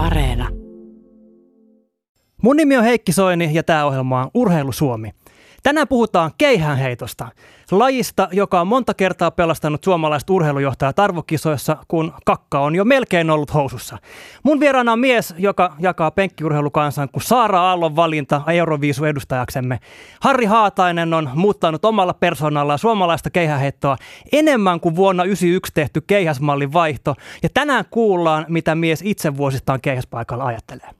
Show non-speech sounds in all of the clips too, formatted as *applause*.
Areena. Mun nimi on Heikki Soini ja tämä ohjelma on Urheilu Suomi. Tänään puhutaan keihäänheitosta, lajista, joka on monta kertaa pelastanut suomalaiset urheilujohtajat arvokisoissa, kun kakka on jo melkein ollut housussa. Mun vieraana on mies, joka jakaa penkkiurheilukansan kuin Saara Aallon valinta Euroviisu edustajaksemme. Harri Haatainen on muuttanut omalla persoonallaan suomalaista keihäheittoa enemmän kuin vuonna 1991 tehty keihäsmallin vaihto. Ja tänään kuullaan, mitä mies itse vuosistaan keihäspaikalla ajattelee.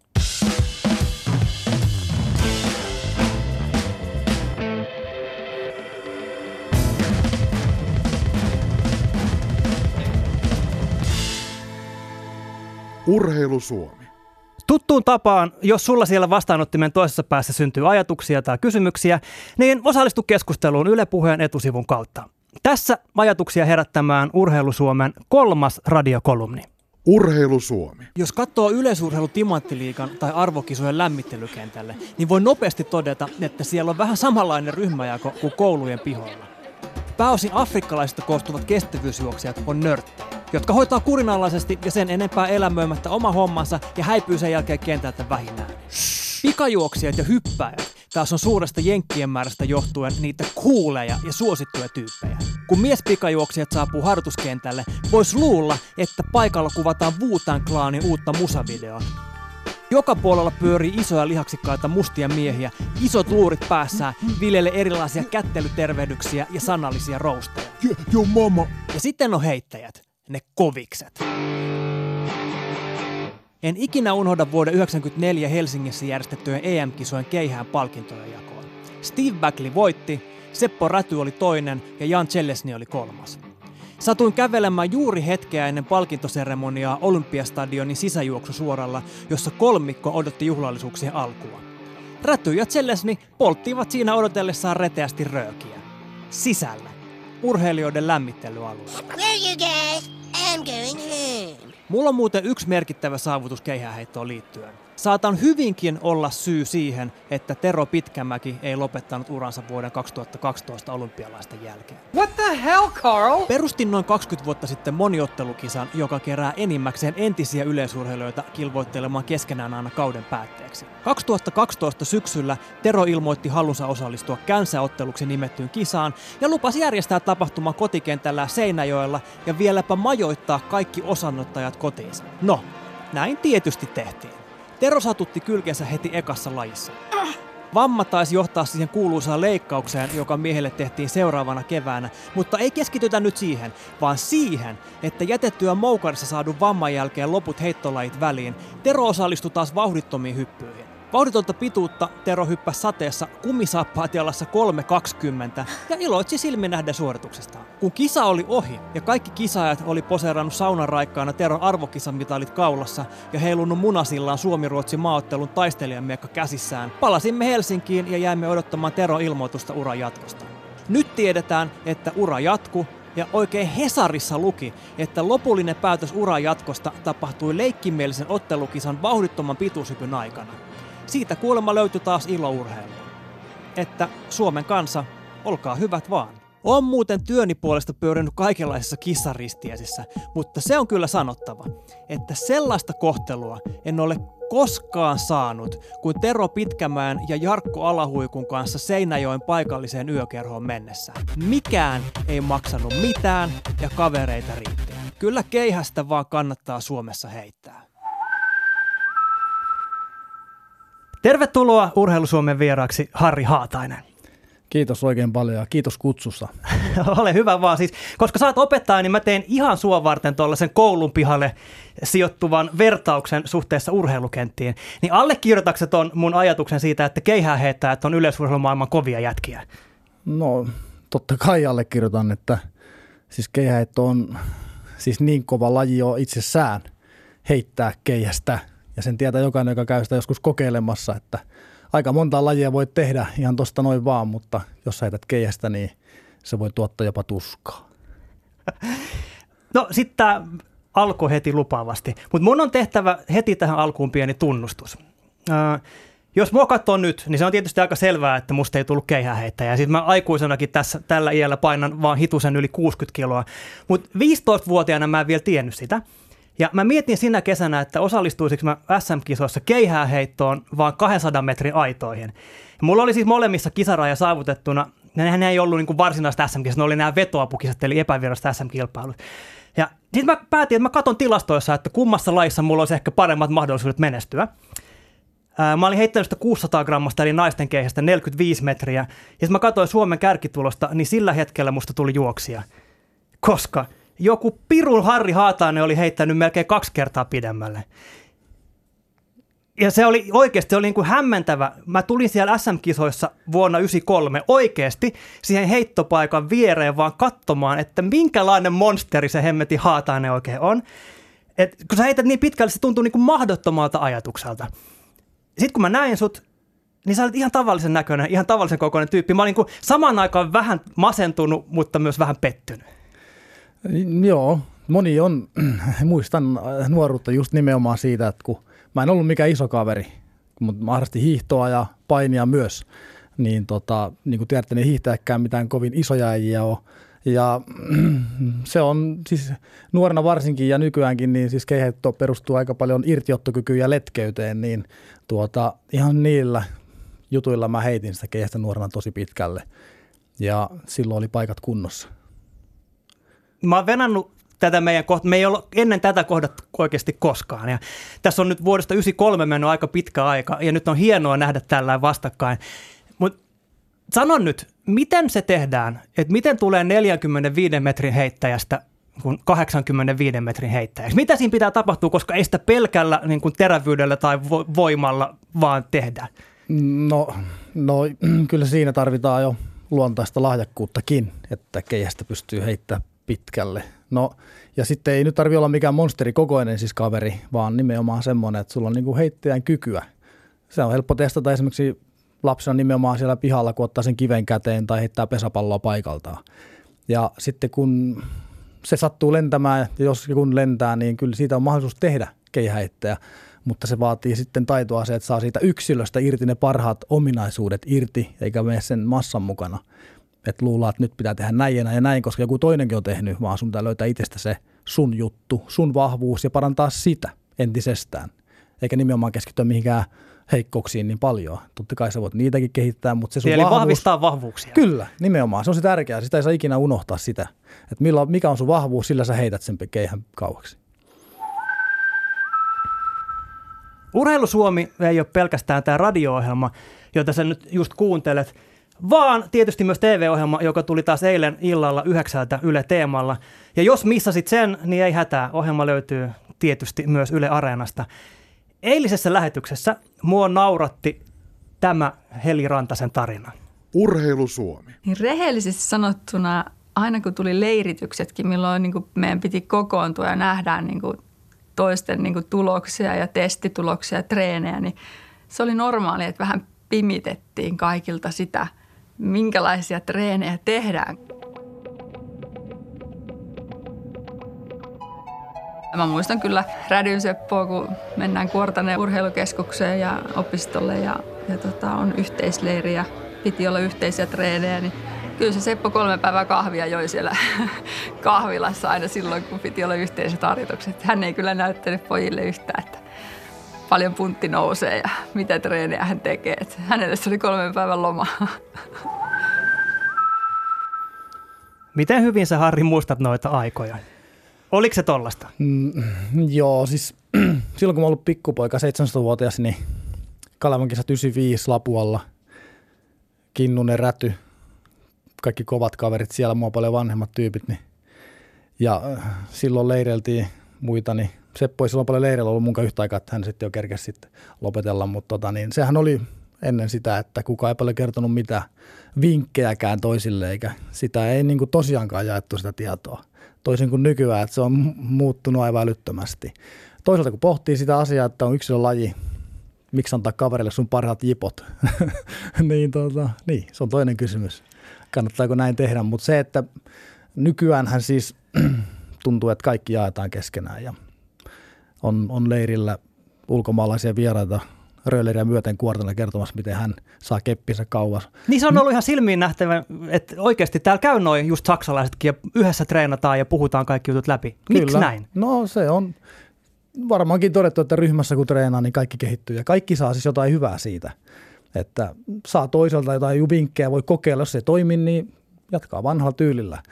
Urheilu Suomi. Tuttuun tapaan, jos sulla siellä vastaanottimen toisessa päässä syntyy ajatuksia tai kysymyksiä, niin osallistu keskusteluun Yle Puheen etusivun kautta. Tässä ajatuksia herättämään Urheilu Suomen kolmas radiokolumni. Urheilu Suomi. Jos katsoo yleisurheilu Timanttiliikan tai arvokisojen lämmittelykentälle, niin voi nopeasti todeta, että siellä on vähän samanlainen ryhmäjako kuin koulujen pihoilla. Pääosin afrikkalaisista koostuvat kestävyysjuoksijat on nörttejä, jotka hoitaa kurinalaisesti ja sen enempää elämöimättä oma hommansa ja häipyy sen jälkeen kentältä vähinään. Pikajuoksijat ja hyppäjät taas on suuresta jenkkien määrästä johtuen niitä kuuleja ja suosittuja tyyppejä. Kun mies pikajuoksijat saapuu harjoituskentälle, voisi luulla, että paikalla kuvataan Wutan klaanin uutta musavideoa. Joka puolella pyörii isoja lihaksikkaita mustia miehiä, isot luurit päässään, viljelle erilaisia kättelytervehdyksiä ja sanallisia rousteja. Jo, jo mama. Ja sitten on heittäjät, ne kovikset. En ikinä unohda vuoden 1994 Helsingissä järjestettyjen EM-kisojen keihään palkintojen jakoon. Steve Backley voitti, Seppo Räty oli toinen ja Jan Cellesni oli kolmas. Satuin kävelemään juuri hetkeä ennen palkintoseremoniaa Olympiastadionin sisäjuoksusuoralla, jossa kolmikko odotti juhlallisuuksien alkua. Räty ja Cellesni polttivat siinä odotellessaan reteästi röökiä. Sisällä. Urheilijoiden lämmittelyalueella. Where you guys? I'm going home. Mulla on muuten yksi merkittävä saavutus keihäänheittoon liittyen. Saatan hyvinkin olla syy siihen, että Tero Pitkämäki ei lopettanut uransa vuoden 2012 olympialaisten jälkeen. What the hell, Carl? Perustin noin 20 vuotta sitten moniottelukisan, joka kerää enimmäkseen entisiä yleisurheilijoita kilvoittelemaan keskenään aina kauden päätteeksi. 2012 syksyllä Tero ilmoitti halunsa osallistua känsäotteluksi nimettyyn kisaan ja lupasi järjestää tapahtuma kotikentällä Seinäjoella ja vieläpä majoittaa kaikki osannottajat kotiinsa. No, näin tietysti tehtiin. Tero satutti kylkensä heti ekassa lajissa. Vamma taisi johtaa siihen kuuluisaan leikkaukseen, joka miehelle tehtiin seuraavana keväänä, mutta ei keskitytä nyt siihen, vaan siihen, että jätettyä moukarissa saadun vamman jälkeen loput heittolajit väliin, Tero osallistui taas vauhdittomiin hyppyihin. Vauhditonta pituutta Tero hyppäsi sateessa kumisaappaat jalassa 3.20 ja iloitsi silmin nähden suorituksestaan. Kun kisa oli ohi ja kaikki kisaajat oli poseerannut saunan raikkaana Teron arvokisamitalit kaulassa ja heilunut munasillaan Suomi-Ruotsin maaottelun taistelijamiekka käsissään, palasimme Helsinkiin ja jäimme odottamaan Teron ilmoitusta uran jatkosta. Nyt tiedetään, että ura jatkuu ja oikein Hesarissa luki, että lopullinen päätös uran jatkosta tapahtui leikkimielisen ottelukisan vauhdittoman pituushypyn aikana. Siitä kuulemma löytyi taas ilourheilu. Että Suomen kansa, olkaa hyvät vaan. On muuten työni puolesta pyörinyt kaikenlaisissa kissaristiäisissä, mutta se on kyllä sanottava, että sellaista kohtelua en ole koskaan saanut kuin Tero Pitkämään ja Jarkko Alahuikun kanssa Seinäjoen paikalliseen yökerhoon mennessä. Mikään ei maksanut mitään ja kavereita riitti. Kyllä keihästä vaan kannattaa Suomessa heittää. Tervetuloa Urheilu Suomen vieraaksi Harri Haatainen. Kiitos oikein paljon ja kiitos kutsusta. *laughs* Ole hyvä vaan siis, koska oot opettaja, niin mä teen ihan sua varten tuollaisen koulun pihalle sijoittuvan vertauksen suhteessa urheilukenttiin. Niin allekirjoitatko ton mun ajatuksen siitä, että keihää heittää, että on yleisurheilumaailman kovia jätkiä? No totta kai allekirjoitan, että siis keihäheitto on siis niin kova laji jo itsessään heittää keihästä. Ja sen tietää jokainen, joka käy sitä joskus kokeilemassa, että aika monta lajia voi tehdä ihan tosta noin vaan, mutta jos sä heität keihästä, niin se voi tuottaa jopa tuskaa. *laughs* No sitten tämä alkoi heti lupaavasti, mutta mun on tehtävä heti tähän alkuun pieni tunnustus. Öö, jos mua katsoo nyt, niin se on tietysti aika selvää, että musta ei tullut keihäheittäjä. Siis mä aikuisenakin tässä, tällä iällä painan vaan hitusen yli 60 kiloa. Mutta 15-vuotiaana mä en vielä tiennyt sitä. Ja mä mietin sinä kesänä, että osallistuisinko mä SM-kisoissa keihääheittoon vaan 200 metrin aitoihin. Ja mulla oli siis molemmissa kisaraja saavutettuna, ja nehän ei ollut niin varsinaista sm ne oli nämä vetoapukisat, eli epäviralliset SM-kilpailut. Ja sitten mä päätin, että mä katson tilastoissa, että kummassa laissa mulla olisi ehkä paremmat mahdollisuudet menestyä. Mä olin heittänyt sitä 600 grammasta, eli naisten keihästä 45 metriä. Ja sitten mä katsoin Suomen kärkitulosta, niin sillä hetkellä musta tuli juoksia. Koska joku pirun Harri Haatainen oli heittänyt melkein kaksi kertaa pidemmälle. Ja se oli oikeasti oli niin kuin hämmentävä. Mä tulin siellä SM-kisoissa vuonna 1993 oikeasti siihen heittopaikan viereen vaan katsomaan, että minkälainen monsteri se hemmeti Haatainen oikein on. Et kun sä heität niin pitkälle, se tuntuu niin kuin mahdottomalta ajatukselta. Sitten kun mä näin sut, niin sä olet ihan tavallisen näköinen, ihan tavallisen kokoinen tyyppi. Mä olin niin kuin samaan aikaan vähän masentunut, mutta myös vähän pettynyt. Joo, moni on, *clears throat* muistan äh, nuoruutta just nimenomaan siitä, että kun mä en ollut mikään iso kaveri, mutta mä harrastin hiihtoa ja painia myös, niin, tota, niin kuin tiedätte, niin hiihtäjäkään mitään kovin isoja äijiä ole. Ja *clears throat* se on siis nuorena varsinkin ja nykyäänkin, niin siis keihätto perustuu aika paljon irtiottokykyyn ja letkeyteen, niin tuota, ihan niillä jutuilla mä heitin sitä keihästä nuorena tosi pitkälle. Ja silloin oli paikat kunnossa. Mä oon venannut tätä meidän kohta, me ei olla ennen tätä kohdat oikeasti koskaan. Ja tässä on nyt vuodesta 93 mennyt aika pitkä aika, ja nyt on hienoa nähdä tällä vastakkain. Mutta sanon nyt, miten se tehdään, että miten tulee 45 metrin heittäjästä kun 85 metrin heittäjäksi? Mitä siinä pitää tapahtua, koska ei sitä pelkällä niin kuin terävyydellä tai vo- voimalla vaan tehdä? No, no kyllä siinä tarvitaan jo luontaista lahjakkuuttakin, että keihästä pystyy heittämään pitkälle. No, ja sitten ei nyt tarvi olla mikään monsterikokoinen siis kaveri, vaan nimenomaan semmoinen, että sulla on niinku heittäjän kykyä. Se on helppo testata esimerkiksi lapsena nimenomaan siellä pihalla, kun ottaa sen kiven käteen tai heittää pesäpalloa paikaltaan. Ja sitten kun se sattuu lentämään, ja jos kun lentää, niin kyllä siitä on mahdollisuus tehdä keihäittäjä, mutta se vaatii sitten taitoa se, että saa siitä yksilöstä irti ne parhaat ominaisuudet irti, eikä mene sen massan mukana. Että luullaan, että nyt pitää tehdä näin ja näin ja näin, koska joku toinenkin on tehnyt, vaan sun pitää löytää itsestä se sun juttu, sun vahvuus ja parantaa sitä entisestään. Eikä nimenomaan keskittyä mihinkään heikkouksiin niin paljon. Totta kai sä voit niitäkin kehittää, mutta se sun Eli vahvuus... vahvistaa vahvuuksia. Kyllä, nimenomaan. Se on se tärkeää. Sitä ei saa ikinä unohtaa sitä. Että milloin, mikä on sun vahvuus, sillä sä heität sen keihän kauaksi. Urheilu Suomi ei ole pelkästään tämä radio-ohjelma, jota sä nyt just kuuntelet, vaan tietysti myös TV-ohjelma, joka tuli taas eilen illalla yhdeksältä Yle Teemalla. Ja jos missasit sen, niin ei hätää. Ohjelma löytyy tietysti myös Yle Areenasta. Eilisessä lähetyksessä mua nauratti tämä Heli Rantasen tarina. Urheilu Suomi. Niin rehellisesti sanottuna, aina kun tuli leirityksetkin, milloin niin kuin meidän piti kokoontua ja nähdään niin kuin toisten niin kuin tuloksia ja testituloksia ja treenejä, niin se oli normaali, että vähän pimitettiin kaikilta sitä, minkälaisia treenejä tehdään. Mä muistan kyllä Rädyn Seppoa, kun mennään Kuortaneen urheilukeskukseen ja opistolle ja, ja tota, on yhteisleiri ja piti olla yhteisiä treenejä, niin kyllä se Seppo kolme päivää kahvia joi siellä *laughs* kahvilassa aina silloin, kun piti olla yhteiset harjoitukset. Hän ei kyllä näyttänyt pojille yhtään, että paljon puntti nousee ja mitä treenejä hän tekee. Että hänelle se oli kolmen päivän loma. Miten hyvin sä Harri muistat noita aikoja? Oliko se tollasta? Mm, joo, siis *clears throat* silloin kun mä ollut pikkupoika, 17-vuotias, niin Kalevan kisat 95 Lapualla, Kinnunen, Räty, kaikki kovat kaverit siellä, mua paljon vanhemmat tyypit, niin ja äh, silloin leireiltiin muita, niin Seppo ei silloin paljon leirillä ollut munkaan yhtä aikaa, että hän sitten jo kerkesi sitten lopetella, mutta tota, niin sehän oli ennen sitä, että kukaan ei paljon kertonut mitään vinkkejäkään toisille, eikä sitä ei niin kuin tosiaankaan jaettu sitä tietoa. Toisin kuin nykyään, että se on mu- muuttunut aivan älyttömästi. Toisaalta kun pohtii sitä asiaa, että on yksilölaji, miksi antaa kaverille sun parhaat jipot, *laughs* niin, tota, niin se on toinen kysymys. Kannattaako näin tehdä, mutta se, että nykyäänhän siis *clears throat* tuntuu, että kaikki jaetaan keskenään ja on, on leirillä ulkomaalaisia vieraita rööleriä myöten kuortana kertomassa, miten hän saa keppinsä kauas. Niin se on ollut ihan silmiin nähtävä, että oikeasti täällä käy noin just saksalaisetkin ja yhdessä treenataan ja puhutaan kaikki jutut läpi. Miksi näin? No se on, varmaankin todettu, että ryhmässä kun treenaa, niin kaikki kehittyy ja kaikki saa siis jotain hyvää siitä. Että saa toiselta jotain vinkkejä, voi kokeilla, jos se ei toimi, niin jatkaa vanhalla tyylillä.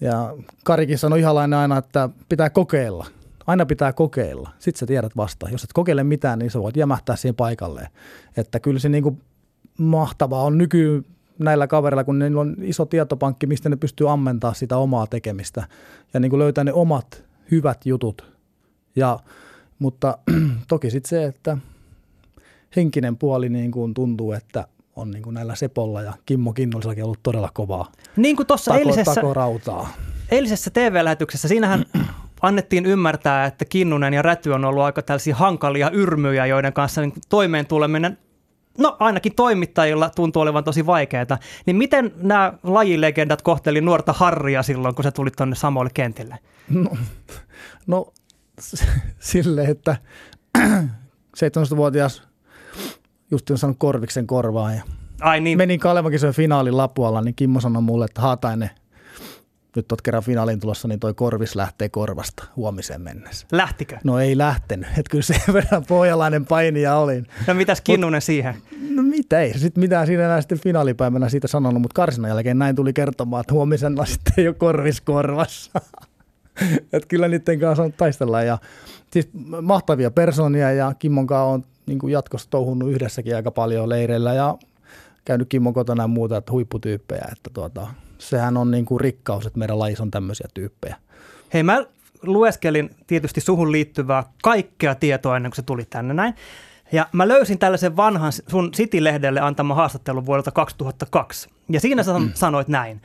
Ja Karikin sanoi ihalainen aina, että pitää kokeilla. Aina pitää kokeilla. Sitten sä tiedät vasta. Jos et kokeile mitään, niin sä voit jämähtää siihen paikalleen. Että kyllä se niin kuin mahtavaa on nyky näillä kavereilla, kun niillä on iso tietopankki, mistä ne pystyy ammentaa sitä omaa tekemistä ja niin kuin löytää ne omat hyvät jutut. Ja, mutta *clears throat* toki sitten se, että henkinen puoli niin kuin tuntuu, että on niin kuin näillä Sepolla ja Kimmo Kinnollisellakin ollut todella kovaa. Niin kuin tuossa eilisessä, eilisessä TV-lähetyksessä, siinähän *clears throat* annettiin ymmärtää, että Kinnunen ja Räty on ollut aika tällaisia hankalia yrmyjä, joiden kanssa niin toimeen tuleminen no ainakin toimittajilla tuntuu olevan tosi vaikeaa. Niin miten nämä lajilegendat kohteli nuorta Harria silloin, kun se tuli tuonne samoille kentille? No, no s- silleen, että *clears throat* 17-vuotias just on saanut korviksen korvaan ja Ai niin, menin Kalevakisojen finaalin lapualla, niin Kimmo sanoi mulle, että Haatainen, nyt oot kerran finaaliin tulossa, niin toi korvis lähtee korvasta huomiseen mennessä. lähtikö? No ei lähtenyt, että kyllä sen *laughs* verran pohjalainen painija olin. No mitäs Kinnunen siihen? No mitä ei, sitten mitään siinä enää sitten finaalipäivänä siitä sanonut, mutta karsinan jälkeen näin tuli kertomaan, että huomisena sitten ei ole korvis korvassa. *laughs* että kyllä niiden kanssa on taistella ja siis mahtavia persoonia ja Kimmon kanssa on niin kuin jatkossa touhunut yhdessäkin aika paljon leireillä ja käynyt Kimmon kotona ja muuta, että huipputyyppejä, että tuota, sehän on niin kuin rikkaus, että meidän lajissa on tämmöisiä tyyppejä. Hei, mä lueskelin tietysti suhun liittyvää kaikkea tietoa ennen kuin se tuli tänne näin. Ja mä löysin tällaisen vanhan sun City-lehdelle antama haastattelun vuodelta 2002. Ja siinä sä sanoit näin.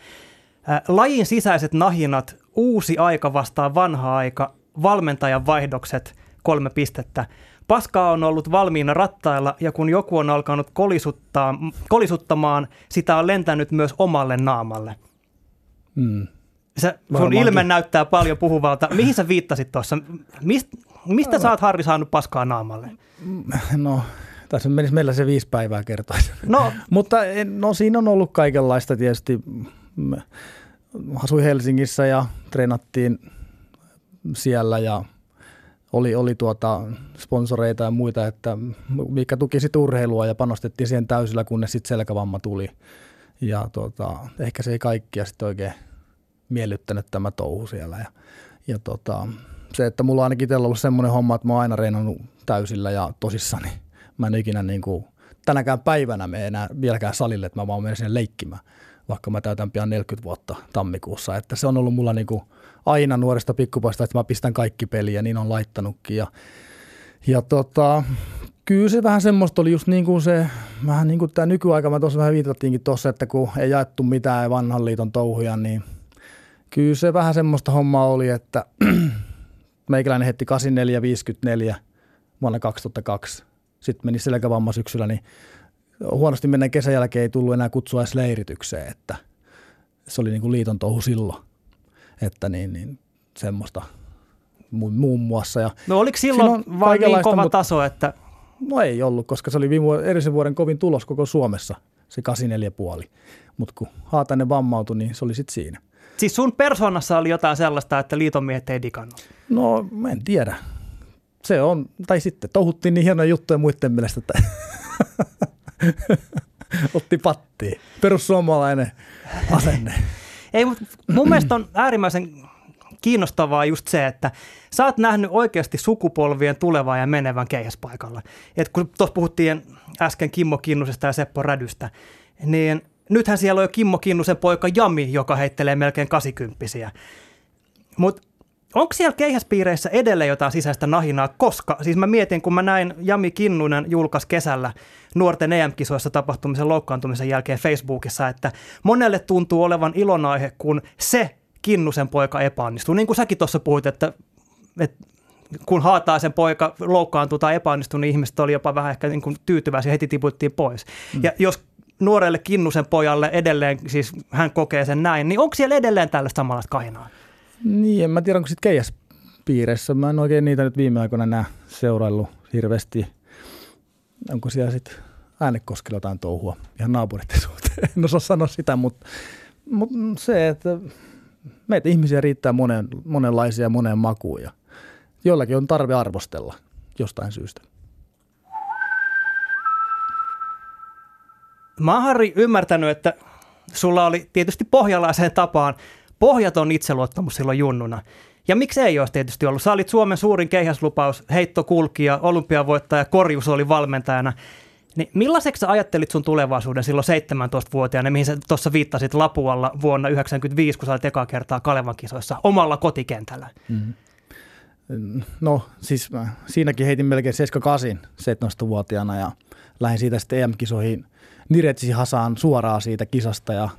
Lajin sisäiset nahinat, uusi aika vastaa vanha aika, valmentajan vaihdokset, kolme pistettä. Paskaa on ollut valmiina rattailla ja kun joku on alkanut kolisuttaa, kolisuttamaan, sitä on lentänyt myös omalle naamalle. Mm. Se, sun ilme näyttää paljon puhuvalta. Mihin sä viittasit tuossa? Mist, mistä sä oot Harri saanut paskaa naamalle? No, tässä menisi meillä se viisi päivää kertoisi. No, Mutta no, siinä on ollut kaikenlaista tietysti. Mä asuin Helsingissä ja treenattiin siellä ja oli, oli tuota sponsoreita ja muita, että mikä tuki sit urheilua ja panostettiin siihen täysillä, kunnes sitten selkävamma tuli. Ja tuota, ehkä se ei kaikkia sitten oikein miellyttänyt tämä touhu siellä. Ja, ja tota, se, että mulla on ainakin ollut semmoinen homma, että mä oon aina reenannut täysillä ja tosissani. Mä en ikinä niin kuin, tänäkään päivänä me enää vieläkään salille, että mä vaan menen sinne leikkimään, vaikka mä täytän pian 40 vuotta tammikuussa. Että se on ollut mulla niin kuin aina nuoresta pikkupasta, että mä pistän kaikki peliä, niin on laittanutkin. Ja, ja tota, kyllä se vähän semmoista oli just niin kuin se, vähän niin kuin tämä nykyaika, mä tuossa vähän viitattiinkin tuossa, että kun ei jaettu mitään vanhan liiton touhuja, niin kyllä se vähän semmoista hommaa oli, että *clears throat* meikäläinen heitti 84-54 vuonna 2002. Sitten meni selkävamma syksyllä, niin huonosti menneen kesän jälkeen ei tullut enää kutsua edes leiritykseen, että se oli niin kuin liiton touhu silloin. Että niin, niin semmoista mu- muun muassa. Ja no oliko silloin vaan niin kova mutta- taso, että No ei ollut, koska se oli viime vuoden, edellisen vuoden kovin tulos koko Suomessa, se 84,5. Mutta kun Haatainen vammautui, niin se oli sitten siinä. siis sun persoonassa oli jotain sellaista, että liiton miehet ei digannut. No, mä en tiedä. Se on, tai sitten touhuttiin niin hienoja juttuja muiden mielestä, että *laughs* otti pattiin. Perussuomalainen asenne. Ei, mutta mun mielestä on äärimmäisen kiinnostavaa just se, että sä oot nähnyt oikeasti sukupolvien tulevaa ja menevän keihäspaikalla. Et kun tuossa puhuttiin äsken Kimmo Kinnusesta ja Seppo Rädystä, niin nythän siellä on jo Kimmo Kinnusen poika Jami, joka heittelee melkein 80 Mutta onko siellä keihäspiireissä edelleen jotain sisäistä nahinaa, koska siis mä mietin, kun mä näin Jami Kinnunen julkaisi kesällä nuorten EM-kisoissa tapahtumisen loukkaantumisen jälkeen Facebookissa, että monelle tuntuu olevan ilonaihe, kun se Kinnusen poika epäonnistuu. Niin kuin säkin tuossa puhuit, että, että kun Haataisen poika loukkaantui tai epäonnistui, niin ihmiset oli jopa vähän ehkä niin kuin tyytyväisiä, heti tiputtiin pois. Mm. Ja jos nuorelle Kinnusen pojalle edelleen, siis hän kokee sen näin, niin onko siellä edelleen tällaista samanlaista kahinaa? Niin, en mä tiedä, onko sitten keijäspiireissä. Mä en oikein niitä nyt viime aikoina enää seuraillut hirveästi. Onko siellä sitten äänekoskella jotain touhua ihan naapuritten suhteen. *laughs* En osaa sanoa sitä, mutta, mutta se, että meitä ihmisiä riittää monen, monenlaisia moneen makuun. Ja joillakin on tarve arvostella jostain syystä. Mä oon Harri ymmärtänyt, että sulla oli tietysti pohjalaiseen tapaan pohjaton itseluottamus silloin junnuna. Ja miksi ei olisi tietysti ollut? Sä olit Suomen suurin keihäslupaus, heittokulkija, olympiavoittaja, Korjus oli valmentajana. Niin millaiseksi sä ajattelit sun tulevaisuuden silloin 17-vuotiaana, mihin sä tuossa viittasit Lapualla vuonna 1995, kun sä olit kertaa Kalevan kisoissa omalla kotikentällä? Mm. No siis siinäkin heitin melkein 78 17-vuotiaana ja lähdin siitä sitten EM-kisoihin Niretsi Hasaan suoraan siitä kisasta ja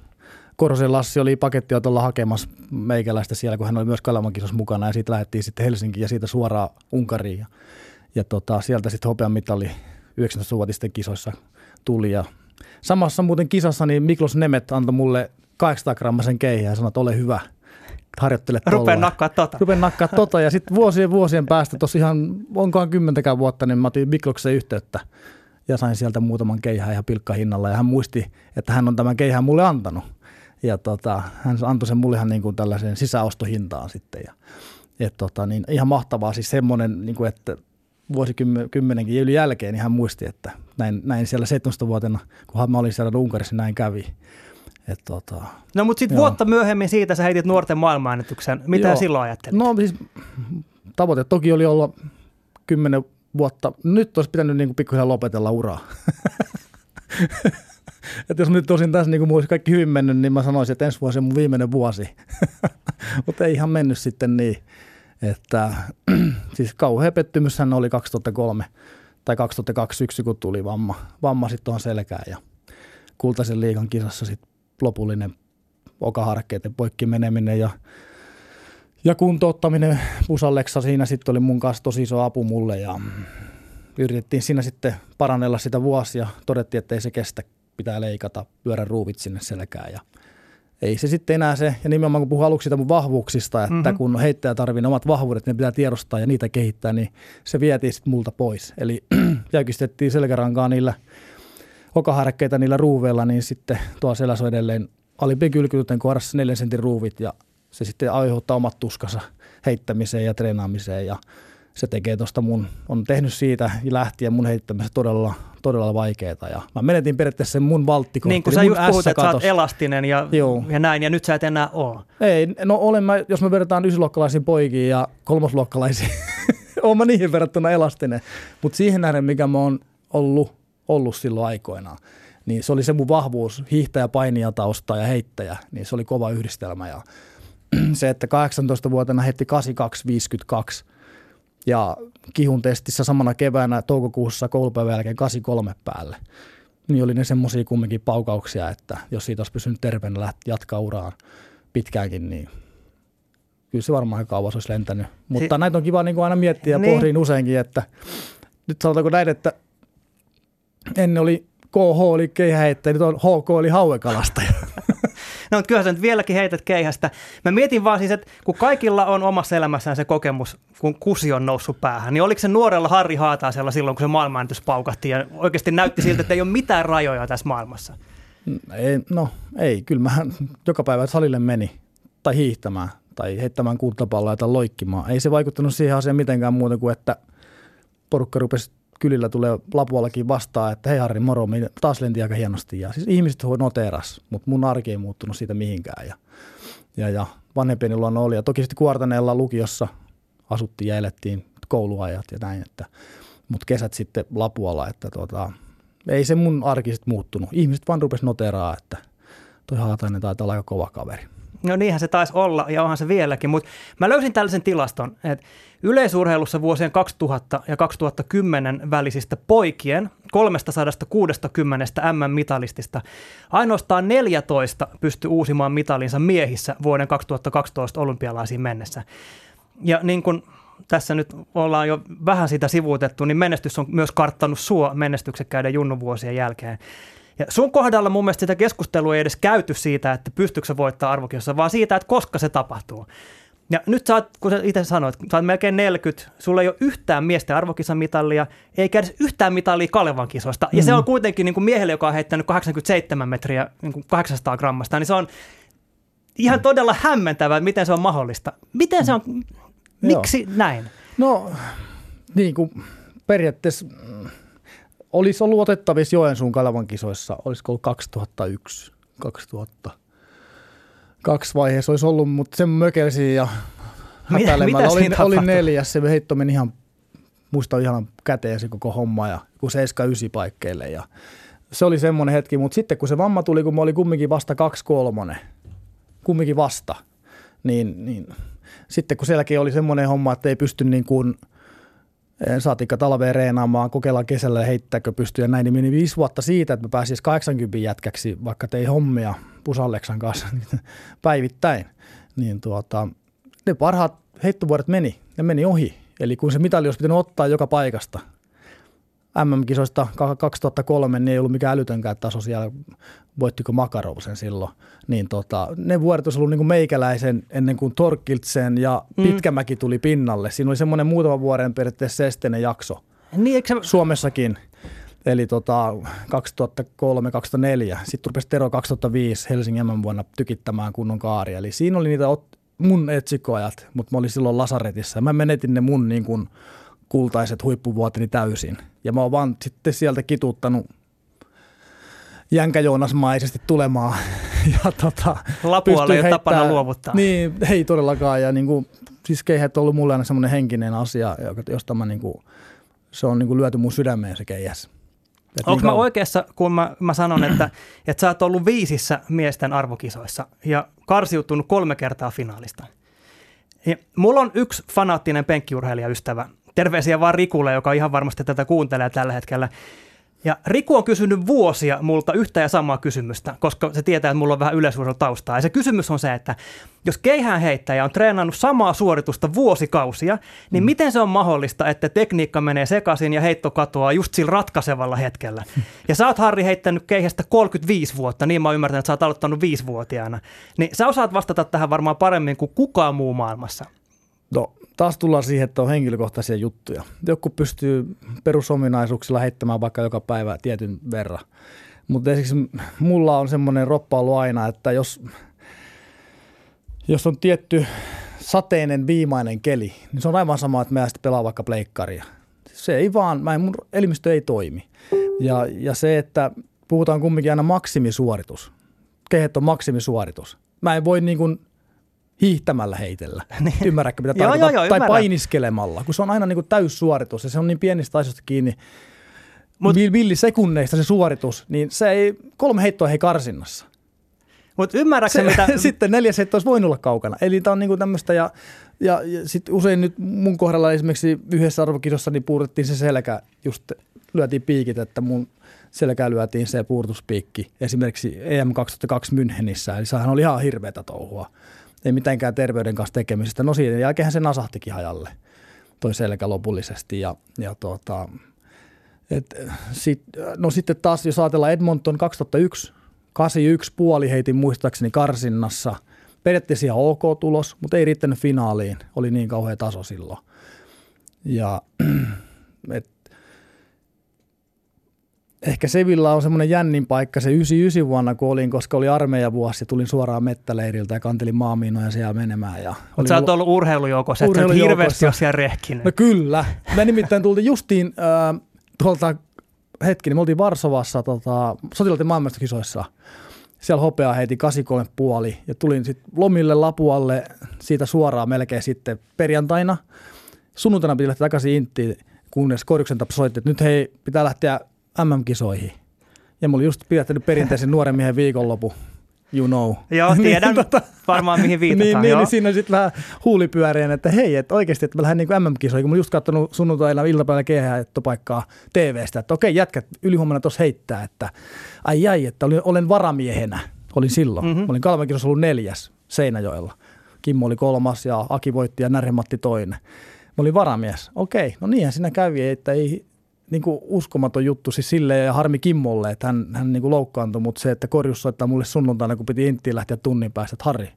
Korosen Lassi oli pakettiotolla hakemassa meikäläistä siellä, kun hän oli myös kisassa mukana ja siitä lähdettiin sitten Helsinkiin ja siitä suoraan Unkariin ja, ja tota, sieltä sitten hopean mitali 19-vuotisten kisoissa tuli ja samassa muuten kisassa niin Miklos Nemet antoi mulle 800 grammasen keihään ja sanoi, että ole hyvä, harjoittele Rupeen tollaan. nakkaa tota. Rupen nakkaa tota ja sitten vuosien vuosien päästä, tossa ihan onkohan kymmentäkään vuotta, niin mä otin Mikloksen yhteyttä ja sain sieltä muutaman keihään ihan pilkkahinnalla ja hän muisti, että hän on tämän keihään mulle antanut. Ja tota, hän antoi sen mulle ihan niin kuin tällaiseen sisäostohintaan sitten ja et tota, niin ihan mahtavaa siis semmoinen, niin kuin, että vuosikymmenenkin yli jälkeen niin hän muisti, että näin, näin siellä 17-vuotena, kun mä olin siellä Unkarissa, näin kävi. Et tota, No mutta sitten vuotta myöhemmin siitä sä heitit nuorten maailmanennätyksen. Mitä Joo. silloin ajattelit? No siis tavoite toki oli olla kymmenen vuotta. Nyt olisi pitänyt niin kuin pikkuhiljaa lopetella uraa. *laughs* että jos nyt tosin tässä niin kuin olisi kaikki hyvin mennyt, niin mä sanoisin, että ensi vuosi on mun viimeinen vuosi. *laughs* Mutta ei ihan mennyt sitten niin. Että *clears throat* siis kauhea pettymyshän oli 2003 tai 2002 syksy, kun tuli vamma, vamma sitten tuohon selkään ja kultaisen liigan kisassa sitten lopullinen okaharkkeiden poikki meneminen ja ja kuntouttaminen Pusaleksa siinä sitten oli mun kanssa tosi iso apu mulle ja yritettiin siinä sitten parannella sitä vuosia. Todettiin, että ei se kestä, pitää leikata, lyödä ruuvit sinne selkään ja ei se sitten enää se, ja nimenomaan kun puhun aluksi siitä mun vahvuuksista, että mm-hmm. kun heittäjä tarvii ne omat vahvuudet, ne pitää tiedostaa ja niitä kehittää, niin se vietiin sitten multa pois. Eli *clears throat* jäykistettiin selkärankaa niillä okaharkkeita niillä ruuveilla, niin sitten tuo selässä on edelleen alimpien kylkytuten kohdassa neljän sentin ruuvit ja se sitten aiheuttaa omat tuskansa heittämiseen ja treenaamiseen ja se tekee tuosta mun, on tehnyt siitä lähtien mun heittämisestä todella, todella vaikeaa ja mä menetin periaatteessa sen mun valttikohti. Niin kuin sä just puhut, että sä oot elastinen ja, Joo. ja näin, ja nyt sä et enää oo. Ei, no olen mä, jos me verrataan ysiluokkalaisiin poikiin ja kolmosluokkalaisiin, *laughs* oon mä niihin verrattuna elastinen. Mutta siihen nähden, mikä mä oon ollut, ollut silloin aikoinaan, niin se oli se mun vahvuus, hiihtäjä, painija, tausta ja heittäjä, niin se oli kova yhdistelmä. Ja *clears throat* se, että 18-vuotena heitti 8252 ja kihun testissä samana keväänä toukokuussa koulupäivän jälkeen 83 päälle, niin oli ne semmoisia kumminkin paukauksia, että jos siitä olisi pysynyt terveenä läht- jatkaa uraan pitkäänkin, niin kyllä se varmaan kauas olisi lentänyt. Mutta Si- näitä on kiva niin kuin aina miettiä ja Niin. pohdin useinkin, että nyt sanotaanko näin, että ennen oli KH oli keihäheittäjä, nyt on HK oli hauekalastaja. *laughs* No mutta kyllä sä nyt vieläkin heität keihästä. Mä mietin vaan siis, että kun kaikilla on omassa elämässään se kokemus, kun kusi on noussut päähän, niin oliko se nuorella Harri Haataisella silloin, kun se maailmanennätys paukahti ja oikeasti näytti siltä, että ei ole mitään rajoja tässä maailmassa? ei, no ei, kyllä mä joka päivä salille meni tai hiihtämään tai heittämään kultapalloa tai loikkimaan. Ei se vaikuttanut siihen asiaan mitenkään muuta kuin, että porukka rupesi kylillä tulee Lapuallakin vastaan, että hei Harri, moro, taas lenti aika hienosti. Ja siis ihmiset noteras, mutta mun arki ei muuttunut siitä mihinkään. Ja, ja, ja vanhempieni luona oli. Ja toki sitten Kuortaneella lukiossa asuttiin ja elettiin kouluajat ja näin. Että, mutta kesät sitten Lapualla, että tota, ei se mun arki sitten muuttunut. Ihmiset vaan rupesi noteraa, että toi Haatainen taitaa olla aika kova kaveri. No niinhän se taisi olla ja onhan se vieläkin, mutta mä löysin tällaisen tilaston, että yleisurheilussa vuosien 2000 ja 2010 välisistä poikien 360 M-mitalistista ainoastaan 14 pystyi uusimaan mitalinsa miehissä vuoden 2012 olympialaisiin mennessä. Ja niin kuin tässä nyt ollaan jo vähän sitä sivuutettu, niin menestys on myös karttanut sua menestyksekkäiden junnuvuosien jälkeen. Ja sun kohdalla mun mielestä sitä keskustelua ei edes käyty siitä, että pystyykö se voittaa arvokiossa, vaan siitä, että koska se tapahtuu. Ja nyt sä oot, kun sä itse sanoit, sä oot melkein 40, sulla ei ole yhtään miesten arvokisamitalia, eikä edes yhtään mitalia Kalevan kisoista. Ja Mm. se on kuitenkin niin kuin miehelle, joka on heittänyt 87 metriä niin kuin 800 grammasta, niin se on ihan todella hämmentävää, miten se on mahdollista. Miten se on, miksi näin? No, niin kuin periaatteessa mm, olisi ollut otettavissa Joensuun Kalevan kisoissa, olisiko ollut 2001, 2000. Kaksi vaiheessa olisi ollut, mutta sen mökelsi ja mitä olin, siinä olin tapahtui? neljäs. Se heitto meni ihan, muista ihan käteen se koko homma ja kun 7-9 paikkeille. Ja se oli semmoinen hetki, mutta sitten kun se vamma tuli, kun mä olin kumminkin vasta 2-3, kumminkin vasta, niin, niin sitten kun sielläkin oli semmoinen homma, että ei pysty niin kuin, saatikka talveen reenaamaan, kokeillaan kesällä heittääkö pystyy ja näin, niin meni viisi vuotta siitä, että mä pääsin 80 jätkäksi, vaikka tein hommia Pusalleksan kanssa *laughs* päivittäin. Niin tuota, ne parhaat heittovuodet meni, ne meni ohi. Eli kun se mitali olisi pitänyt ottaa joka paikasta, MM-kisoista 2003, niin ei ollut mikään älytönkään taso siellä, voittiko Makarov sen silloin. Niin tota, ne vuodet olisi ollut niin kuin meikäläisen ennen kuin Torkiltsen ja Pitkämäki tuli pinnalle. Siinä oli semmoinen muutama vuoden periaatteessa esteinen jakso Niin, eikö se, Suomessakin. Eli tota, 2003-2004. Sitten rupesi Tero 2005 Helsingin MM vuonna tykittämään kunnon kaari. Eli siinä oli niitä ot- mun etsikkoajat, mutta mä olin silloin lasaretissa. Mä menetin ne mun niin kuin, kultaiset huippuvuoteni täysin. Ja mä oon vaan sitten sieltä kituttanut jänkäjoonasmaisesti tulemaan. *laughs* Ja tota, pystyin ei ole tapana luovuttaa. Niin, ei todellakaan. Ja niin kuin, siis keihät on ollut mulle aina semmoinen henkinen asia, josta mä niin kuin, se on niin kuin lyöty mun sydämeen se keihäs. Onko niin mä kauan- oikeassa, kun mä, mä sanon, että, *clears throat* että sä oot ollut viisissä miesten arvokisoissa ja karsiutunut kolme kertaa finaalista? Ja mulla on yksi fanaattinen penkkiurheilijaystävä. Terveisiä vaan Rikulle, joka ihan varmasti tätä kuuntelee tällä hetkellä. Ja Riku on kysynyt vuosia multa yhtä ja samaa kysymystä, koska se tietää, että mulla on vähän yleisurheilutaustaa. Ja se kysymys on se, että jos keihäänheittäjä on treenannut samaa suoritusta vuosikausia, niin mm. miten se on mahdollista, että tekniikka menee sekaisin ja heitto katoaa just sillä ratkaisevalla hetkellä? Ja sä oot Harri heittänyt keihästä 35 vuotta, niin mä oon ymmärtänyt, että sä oot aloittanut viisivuotiaana. Niin sä osaat vastata tähän varmaan paremmin kuin kukaan muu maailmassa. No, taas tullaan siihen, että on henkilökohtaisia juttuja. Joku pystyy perusominaisuuksilla heittämään vaikka joka päivä tietyn verran. Mutta esimerkiksi mulla on semmoinen roppa ollut aina, että jos, jos on tietty sateinen viimainen keli, niin se on aivan sama, että mä sitten pelaan vaikka pleikkaria. Se ei vaan, mä en, mun elimistö ei toimi. Ja, ja se, että puhutaan kumminkin aina maksimisuoritus. Kehet on maksimisuoritus. Mä en voi niin kuin hiihtämällä heitellä. *laughs* Ymmärrätkö, mitä Joo, joo, tarkoitan? joo, tai ymmärrän. painiskelemalla, kun se on aina niin kuin täyssuoritus ja se on niin pienistä asioista kiinni. Mut- millisekunneista se suoritus, niin se ei, kolme heittoa ei karsinnassa. Mutta ymmärrätkö mitä... *laughs* sitten neljäs heitto olisi voinut olla kaukana. Eli tämä on niinku tämmöistä ja, ja, ja sitten usein nyt mun kohdalla esimerkiksi yhdessä arvokisossa niin puurrettiin se selkä, just lyötiin piikit, että mun selkää lyötiin se puurtuspiikki. Esimerkiksi E EM 2002 Münchenissä, eli sehän oli ihan hirveätä touhua. Ei mitenkään terveyden kanssa tekemisestä. No siinä jälkeen se nasahtikin hajalle, toi selkä lopullisesti. Ja, ja tuota, et, sit, no sitten taas, jos ajatellaan Edmonton 2001, 81 puoli heitin muistaakseni karsinnassa. Periaatteessa ihan ok tulos, mutta ei riittänyt finaaliin. Oli niin kauhea taso silloin. Ja *clears throat* et, ehkä Sevilla on semmoinen jännin paikka se 99 vuonna, kun olin, koska oli armeijavuosi ja tulin suoraan mettäleiriltä ja kantelin maamiinoja siellä menemään. Ja Mutta sä oot ollut- urheilujoukossa, että sä et Urheilujoukossa. hirveästi ole siellä rehkinen. No kyllä. Me nimittäin tultiin justiin äh, tuolta hetki, niin me oltiin Varsovassa tota, sotilaiden maailmankisoissa. Siellä hopeaa heitin 83 puoli ja tulin sitten lomille Lapualle siitä suoraan melkein sitten perjantaina. Sunnuntaina piti lähteä takaisin Inttiin, kunnes Korjuksen soitti, että nyt hei, pitää lähteä MM-kisoihin. Ja mä olin just pidättänyt perinteisen nuoren miehen viikonlopu. You know. Joo, *laughs* tiedän varmaan mihin viitataan. Niin, niin, niin siinä sitten vähän huulipyörien, että hei, että oikeasti, että mä lähden niin MM-kisoihin, kun mä olin just katsonut sunnuntaina iltapäivällä kehäpaikkaa TVstä, että okei, jätkät ylihuomenna tuossa heittää, että ai ai, että olin, olen varamiehenä, olin silloin. Mhm. Mm-hmm. Mä olin Kalmakisossa ollut neljäs Seinäjoella. Kimmo oli kolmas ja Aki voitti ja Närhematti toinen. Mä olin varamies. Okei, no niinhän siinä kävi, että ei niin kuin uskomaton juttu siis silleen ja harmi Kimmolle, että hän, hän niin kuin loukkaantui, mutta se, että Korjus soittaa mulle sunnuntaina, kun piti Inttiin lähteä tunnin päästä, että Harri,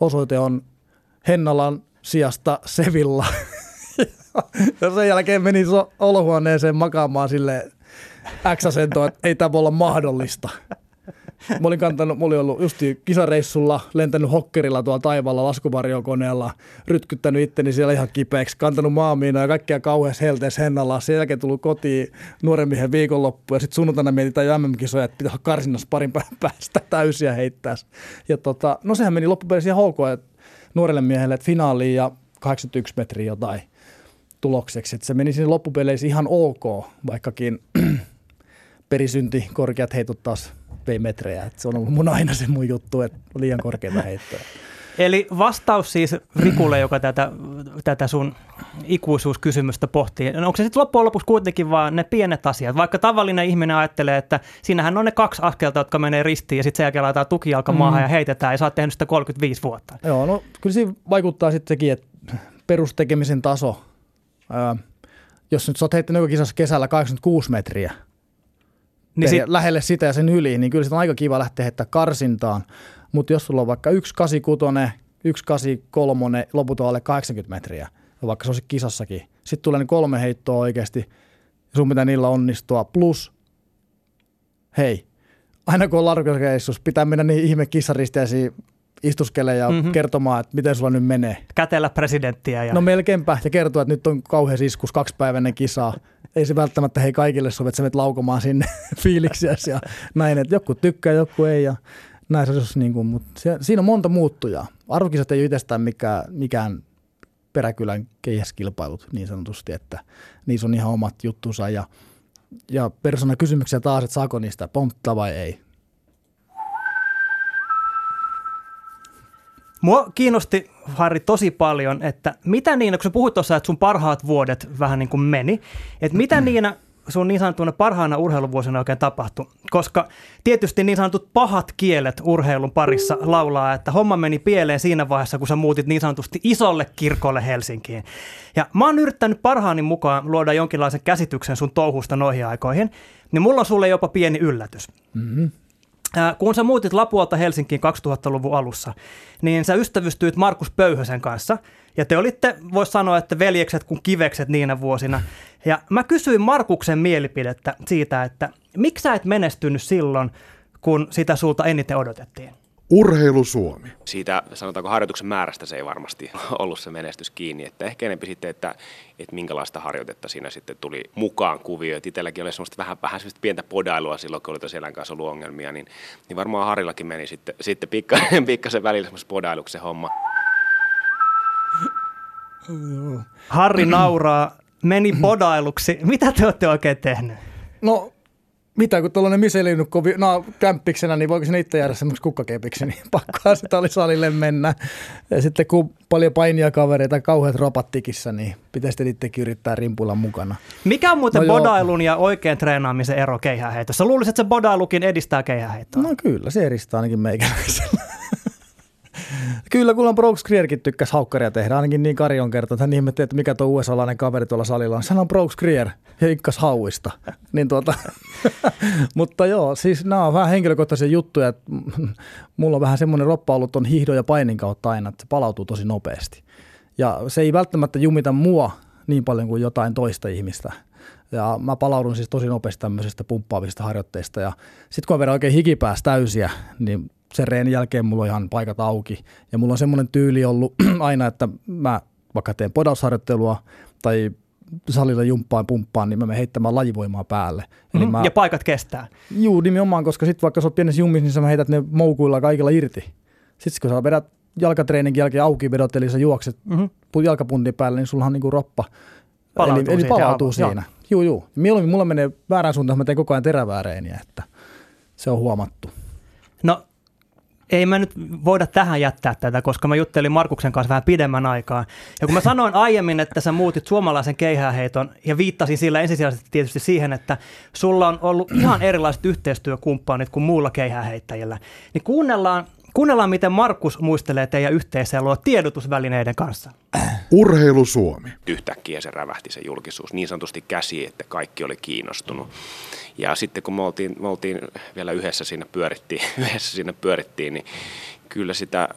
osoite on Hennalan sijasta Sevilla. *laughs* ja sen jälkeen menin so- olohuoneeseen makaamaan sille X-asentoon, että ei tämä voi olla mahdollista. Mä olin kantanut, mä olin ollut just kisareissulla, lentänyt hokkerilla tuolla taivaalla laskuvarjokoneella, rytkyttänyt itteni siellä ihan kipeäksi, kantanut maamiina ja kaikkia kauheassa helteessä hennalla. Sen jälkeen tullut kotiin nuoren miehen viikonloppu ja sitten sunnuntaina mietitään MM-kisoja, että pitää karsinnassa parin päivän *laughs* päästä täysiä heittää. Ja tota, no sehän meni loppupeleissä ihan ok, nuorelle miehelle, että finaaliin ja 81 metriä jotain tulokseksi. Että se meni siinä loppupeleissä ihan ok, vaikkakin *clears throat* perisynti, korkeat heitot taas vei metrejä. Et se on ollut mun aina se mun juttu, että liian korkeita heittoja. Eli vastaus siis Rikulle, joka tätä, tätä sun ikuisuuskysymystä pohtii. No onko se sitten loppujen lopuksi kuitenkin vaan ne pienet asiat? Vaikka tavallinen ihminen ajattelee, että siinähän on ne kaksi askelta, jotka menee ristiin ja sitten sen jälkeen laitetaan tukijalka maahan mm. ja heitetään ja sä oot tehnyt sitä 35 vuotta. Joo, no kyllä siinä vaikuttaa sitten sekin, että perustekemisen taso, ää, jos nyt sä oot heittänyt kisassa kesällä 86 metriä, niin sit... lähelle sitä ja sen yli, niin kyllä se on aika kiva lähteä heittää karsintaan. Mutta jos sulla on vaikka 186, 183, loput on alle 80 metriä, vaikka se olisi kisassakin, sitten tulee ne kolme heittoa oikeasti, ja sun pitää niillä onnistua. Plus, hei, aina kun on larkokeissus, pitää mennä niin ihme kissaristeisiin istuskele ja mm-hmm. kertomaan, että miten sulla nyt menee. Kätellä presidenttiä. Ja... No melkeinpä, ja kertoa, että nyt on kauhean iskus kaksipäiväinen kisa. Ei se välttämättä hei kaikille sovi, että sä menet laukomaan sinne *laughs* fiiliksiä ja näin, että joku tykkää, joku ei. Ja näin se olisi niin kuin, mutta se, siinä on monta muuttujaa. Arvokisat ei ole itsestään mikään, mikään peräkylän keihäskilpailut niin sanotusti, että niissä on ihan omat juttunsa ja, ja persona kysymyksiä taas, että saako niistä ponttaa vai ei. Mua kiinnosti, Harri, tosi paljon, että mitä niin, kun sä puhuit tuossa, että sun parhaat vuodet vähän niin kuin meni, että mitä *clears throat* niinä sun niin sanottuna parhaana urheiluvuosina oikein tapahtui? Koska tietysti niin sanotut pahat kielet urheilun parissa laulaa, että homma meni pieleen siinä vaiheessa, kun sä muutit niin sanotusti isolle kirkolle Helsinkiin. Ja mä oon yrittänyt parhaani mukaan luoda jonkinlaisen käsityksen sun touhusta noihin aikoihin, niin mulla on sulle jopa pieni yllätys. Mm-hmm. Kun sä muutit Lapualta Helsinkiin 2000-luvun alussa, niin sä ystävystyit Markus Pöyhösen kanssa. Ja te olitte, voisi sanoa, että veljekset kuin kivekset niinä vuosina. Ja mä kysyin Markuksen mielipidettä siitä, että miksi sä et menestynyt silloin, kun sitä sulta eniten odotettiin? Urheilu Suomi. Siitä sanotaanko harjoituksen määrästä se ei varmasti *laughs* ollut se menestys kiinni. Että ehkä enemmän sitten, että, että minkälaista harjoitetta siinä sitten tuli mukaan kuvio. Että itselläkin oli semmoista vähän, vähän semmoista pientä podailua silloin, kun oli tosiaan kanssa ollut ongelmia. Niin, niin varmaan Harillakin meni sitten, sitten pikkasen, *laughs* pikkasen välillä semmoista podailuksen homma. Harri nauraa, meni podailuksi. Mitä te olette oikein tehnyt? No mitä kun tuollainen miselinnukko no, kämppiksenä, niin voiko se itse jäädä semmoiksi kukkakepiksi, niin *laughs* pakkoa sitä oli salille mennä. Ja sitten kun paljon painia kavereita, kauheat ropat tikissä, niin pitäisi itsekin yrittää rimpuilla mukana. Mikä on muuten no bodailun ja oikein treenaamisen ero keihäheitossa? Luulisin, että se bodailukin edistää keihäheittoa. No kyllä, se edistää ainakin meikäläisellä. Kyllä, on Brooks Grierkin tykkäsi haukkaria tehdä, ainakin niin Kari on kertonut. Hän ihmetti, että mikä tuo USA-lainen kaveri tuolla salilla on. On Brooks Grier ja ikkas hauista. niin tuota, *laughs* mutta joo, siis nämä on vähän henkilökohtaisia juttuja. Mulla on vähän semmoinen roppa ollut on hiihdon ja painin kautta aina, että se palautuu tosi nopeasti. Ja se ei välttämättä jumita mua niin paljon kuin jotain toista ihmistä. Ja mä palaudun siis tosi nopeasti tämmöisistä pumppaavista harjoitteista. Ja sitten kun on vielä oikein hikipäässä täysiä, niin sen reenin jälkeen mulla on ihan paikat auki. Ja mulla on semmoinen tyyli ollut *clears throat* aina, että mä vaikka teen podausharjoittelua tai salilla jumppaan, pumppaan, niin mä menen heittämään lajivoimaa päälle. Eli mm, mä, ja paikat kestää. Juu, nimenomaan, koska sitten vaikka sä oot pienessä jummissa, niin sä heität ne moukuilla kaikilla irti. Sitten kun sä vedät jalkatreenin jälkeen auki vedot, eli sä juokset mm-hmm. jalkapuntin päälle, niin sulla on niinku roppa. Palautuu eli, eli palautuu siinä. Joo. Juu, juu. Mieluummin mulla menee väärään suuntaan, mä teen koko ajan terävää reeniä, että se on huomattu. No ei mä nyt voida tähän jättää tätä, koska mä juttelin Markuksen kanssa vähän pidemmän aikaa. Ja kun mä sanoin aiemmin, että sä muutit suomalaisen keihääheiton ja viittasin sillä ensisijaisesti tietysti siihen, että sulla on ollut ihan erilaiset yhteistyökumppanit kuin muulla keihääheittäjillä, niin kuunnellaan Kuunnellaan, miten Markus muistelee teidän yhteiselua tiedotusvälineiden kanssa. Urheilu Suomi. Yhtäkkiä se rävähti se julkisuus niin sanotusti käsi, että kaikki oli kiinnostunut. Ja sitten kun me oltiin, me oltiin vielä yhdessä siinä pyörittiin, *laughs* yhdessä siinä pyörittiin niin kyllä sitä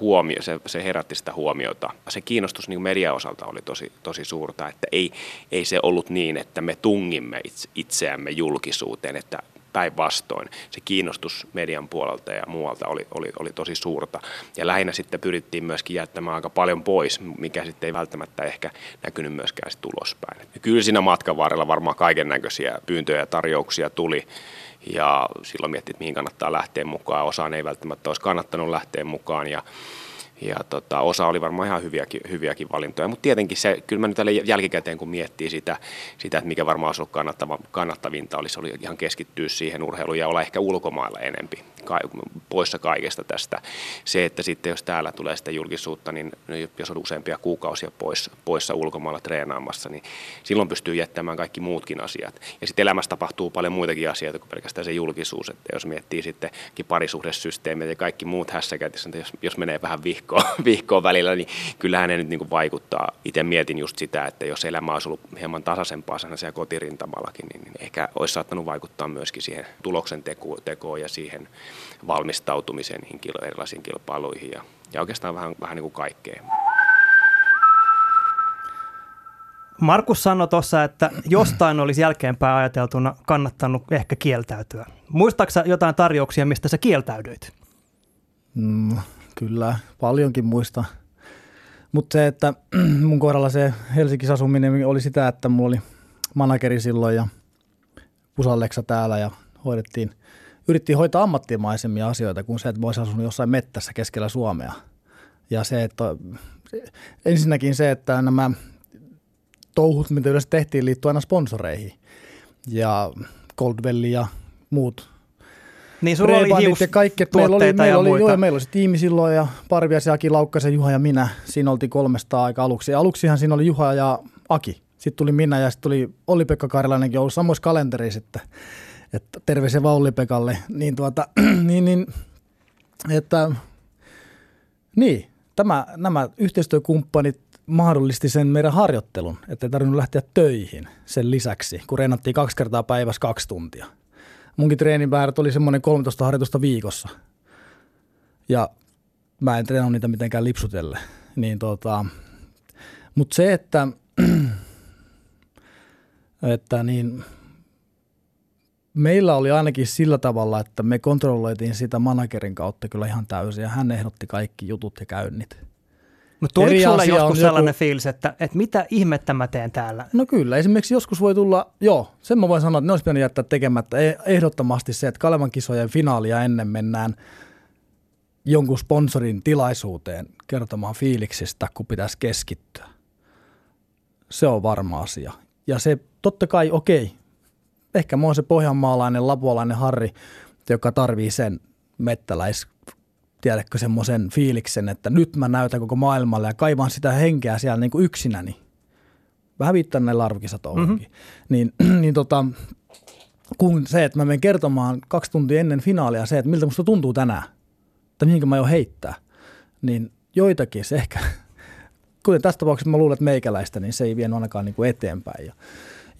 huomio, se, se herätti sitä huomiota. Se kiinnostus niin median osalta oli tosi, tosi suurta, että ei, ei se ollut niin, että me tungimme itse, itseämme julkisuuteen, että päinvastoin. Se kiinnostus median puolelta ja muualta oli, oli, oli tosi suurta. Ja lähinnä sitten pyrittiin myöskin jättämään aika paljon pois, mikä sitten ei välttämättä ehkä näkynyt myöskään sitten ulospäin. Ja kyllä siinä matkan varrella varmaan kaiken näköisiä pyyntöjä ja tarjouksia tuli. Ja silloin miettii, että mihin kannattaa lähteä mukaan. Osaan ei välttämättä olisi kannattanut lähteä mukaan. Ja ja tota, osa oli varmaan ihan hyviäkin, hyviäkin valintoja, mutta tietenkin se, kyllä mä nyt tälle jälkikäteen kun miettii sitä, sitä että mikä varmaan olisi ollut kannattavinta, olisi oli ihan keskittyä siihen urheiluun ja olla ehkä ulkomailla enempi, poissa kaikesta tästä. Se, että sitten jos täällä tulee sitä julkisuutta, niin jos on useampia kuukausia poissa, poissa ulkomailla treenaamassa, niin silloin pystyy jättämään kaikki muutkin asiat. Ja sitten elämässä tapahtuu paljon muitakin asioita kuin pelkästään se julkisuus, että jos miettii sitten parisuhdesysteemiä ja kaikki muut hässäkät, jos, jos menee vähän vihkoon, *laughs* viikkoa välillä, niin kyllähän ne nyt niin kuin vaikuttaa. Itse mietin just sitä, että jos elämä olisi ollut hieman tasaisempaa sana siellä kotirintamallakin, niin ehkä olisi saattanut vaikuttaa myöskin siihen tuloksen tekoon ja siihen valmistautumiseen niihin erilaisiin kilpailuihin ja, ja oikeastaan vähän, vähän niin kuin kaikkea. Markus sanoi tuossa, että jostain olisi jälkeenpäin ajateltuna kannattanut ehkä kieltäytyä. Muistaaksä jotain tarjouksia, mistä sä kieltäydyit? Mm, Kyllä, paljonkin muista. Mutta se, että *clears throat* mun kohdalla se Helsingissä asuminen oli sitä, että mulla oli manageri silloin ja Pusalleksa täällä ja hoidettiin, yrittiin hoitaa ammattimaisemia asioita kuin se, että voisi asua jossain mettässä keskellä Suomea. Ja se, että ensinnäkin se, että nämä touhut, mitä yleensä tehtiin, liittyy aina sponsoreihin. Ja Goldwell ja muut niin sulla oli hius ja kaikki, että meillä oli, meillä, oli, joo, meillä oli se tiimi silloin ja Parvias ja Aki Laukkasen, Juha ja minä. Siinä oltiin kolmesta aika aluksi. Ja aluksihan siinä oli Juha ja Aki. Sitten tuli minä ja sitten tuli Olli-Pekka Karjalainenkin ollut samoissa kalentereissa, että, että terveisiä vaan Olli-Pekalle. Niin, tuota, *clears throat* niin, niin, että, niin, tämä, nämä yhteistyökumppanit mahdollisti sen meidän harjoittelun, että ei tarvinnut lähteä töihin sen lisäksi, kun reenattiin kaksi kertaa päivässä kaksi tuntia – munkin treenimäärät oli semmoinen 13 harjoitusta viikossa. Ja mä en treenannut niitä mitenkään lipsutelle. Niin tota, mutta se, että, *clears throat* että niin, meillä oli ainakin sillä tavalla, että me kontrolloitiin sitä managerin kautta kyllä ihan täysin ja hän ehdotti kaikki jutut ja käynnit. Mutta tuliko sulle joskus sellainen joku... fiilis, että, että mitä ihmettä mä teen täällä? No kyllä, esimerkiksi joskus voi tulla, joo, sen mä voin sanoa, että ne olisi pitänyt jättää tekemättä. E- ehdottomasti se, että Kalevan kisojen finaalia ennen mennään jonkun sponsorin tilaisuuteen kertomaan fiiliksistä, kun pitäisi keskittyä. Se on varma asia. Ja se totta kai, okei, ehkä mä oon se pohjanmaalainen, lapualainen Harri, joka tarvii sen mettäläis tiedätkö, semmoisen fiiliksen, että nyt mä näytän koko maailmalle ja kaivan sitä henkeä siellä niin kuin yksinäni. Vähän viittaan näillä arvokisatoihinkin. Mm-hmm. Niin, *clears throat* niin tota, kun se, että mä menen kertomaan kaksi tuntia ennen finaalia se, että miltä musta tuntuu tänään, että mihinkä mä jo heittää, niin joitakin se ehkä, *laughs* kuten tässä tapauksessa mä luulen, että meikäläistä, niin se ei vienyt ainakaan niin kuin eteenpäin. Ja,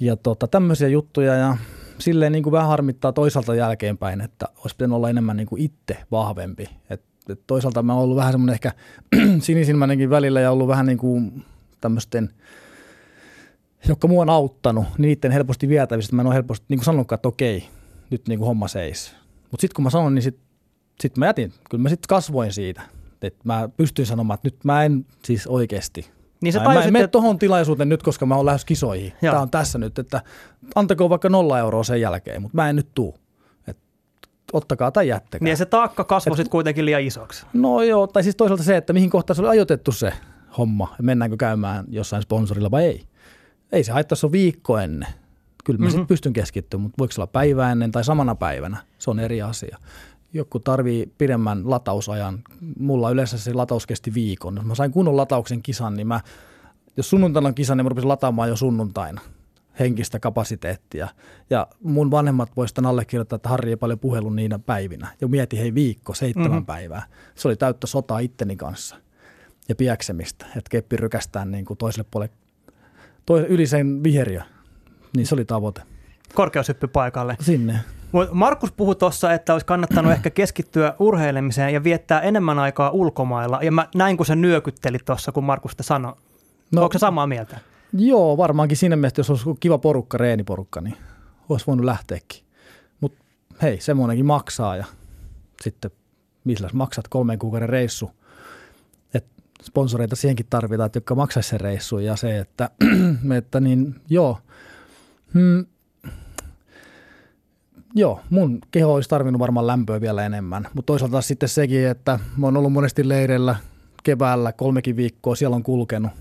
ja tota, tämmöisiä juttuja ja silleen niin kuin vähän harmittaa toisaalta jälkeenpäin, että olisi pitänyt olla enemmän niin kuin itse vahvempi. Et, et toisaalta mä oon ollut vähän semmoinen ehkä *clears throat* sinisilmäinenkin välillä ja ollut vähän niin kuin tämmöisten, jotka mua on auttanut, niiden helposti vietävistä. Mä en ole helposti niin kuin sanonutkaan, että okei, nyt niin kuin homma seis. Mutta sitten kun mä sanon, niin sitten sit mä jätin. Kyllä mä sitten kasvoin siitä. Että mä pystyin sanomaan, että nyt mä en siis oikeasti niin sä mä en mene tuohon tilaisuuteen nyt, koska mä oon lähes kisoihin. Joo. Tämä on tässä nyt, että antakoon vaikka nolla euroa sen jälkeen, mutta mä en nyt tuu. Et ottakaa tai jättäkää. Niin ja se taakka kasvoi sitten kuitenkin liian isoksi. No joo, tai siis toisaalta se, että mihin kohtaan se oli ajoitettu se homma, mennäänkö käymään jossain sponsorilla vai ei. Ei se haittaa, se on viikko ennen. Kyllä mä mm-hmm. sitten pystyn keskittymään, mutta voiko se olla päivä ennen tai samana päivänä, se on eri asia joku tarvii pidemmän latausajan. Mulla yleensä se lataus kesti viikon. Jos mä sain kunnon latauksen kisan, niin mä, jos sunnuntaina on kisa, niin mä rupesin lataamaan jo sunnuntaina henkistä kapasiteettia. Ja mun vanhemmat voisivat allekirjoittaa, että Harri ei paljon puhelun niinä päivinä. Ja mieti, hei viikko, seitsemän mm-hmm. päivää. Se oli täyttä sotaa itteni kanssa ja piäksemistä, että keppi rykästään niin kuin toiselle puolelle, toiselle, yli sen viheriö. Niin se oli tavoite. Korkeushyppy paikalle. Sinne. Markus puhui tuossa, että olisi kannattanut ehkä keskittyä urheilemiseen ja viettää enemmän aikaa ulkomailla. Ja mä näin, kun se nyökytteli tuossa, kun Markus sitä sanoi. No, Onko se samaa mieltä? Joo, varmaankin siinä mielessä, jos olisi kiva porukka, reeniporukka, niin olisi voinut lähteäkin. Mutta hei, semmoinenkin maksaa ja sitten millä maksat kolmen kuukauden reissu. Et sponsoreita siihenkin tarvitaan, että jotka maksaisi sen reissun ja se, että, *clears throat* että niin joo, hmm, Joo, mun keho olisi tarvinnut varmaan lämpöä vielä enemmän, mutta toisaalta sitten sekin, että mä oon ollut monesti leireillä keväällä kolmekin viikkoa, siellä on kulkenut